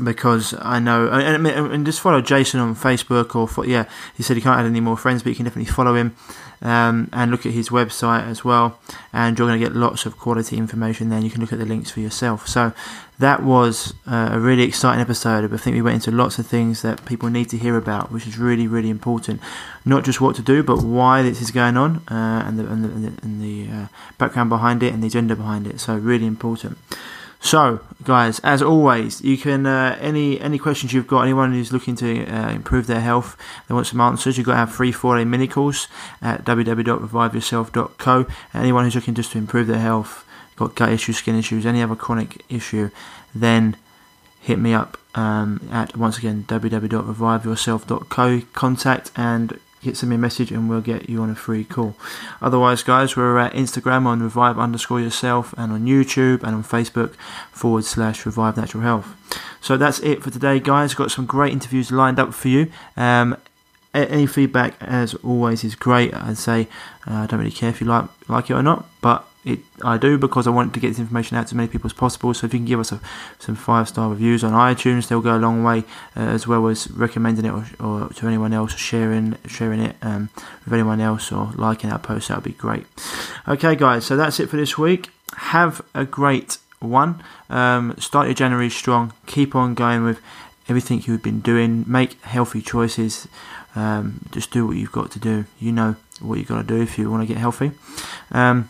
because I know and, and, just follow Jason on Facebook or yeah he said he can't add any more friends but you can definitely follow him um, and look at his website as well and you're going to get lots of quality information there and you can look at the links for yourself. So that was uh, a really exciting episode I think we went into lots of things that people need to hear about which is really really important. Not just what to do but why this is going on uh, and the, and the, and the uh, background behind it and the agenda behind it so really important so, guys, as always, you can uh, any any questions you've got, anyone who's looking to uh, improve their health, they want some answers. You've got have free four day mini course at www.reviveyourself.co. Anyone who's looking just to improve their health, got gut issues, skin issues, any other chronic issue, then hit me up um, at once again www.reviveyourself.co. Contact and get send me a message and we'll get you on a free call. Otherwise, guys, we're at Instagram on revive underscore yourself and on YouTube and on Facebook forward slash revive natural health. So that's it for today, guys. Got some great interviews lined up for you. Um, any feedback, as always, is great. I'd say uh, I don't really care if you like like it or not, but it I do because I want to get this information out to as many people as possible. So if you can give us a, some five star reviews on iTunes, they'll go a long way, uh, as well as recommending it or, or, to anyone else, sharing sharing it um, with anyone else, or liking our post. That would be great. Okay, guys. So that's it for this week. Have a great one. Um, start your January strong. Keep on going with everything you've been doing. Make healthy choices. Um, just do what you've got to do. You know what you've got to do if you want to get healthy. Um,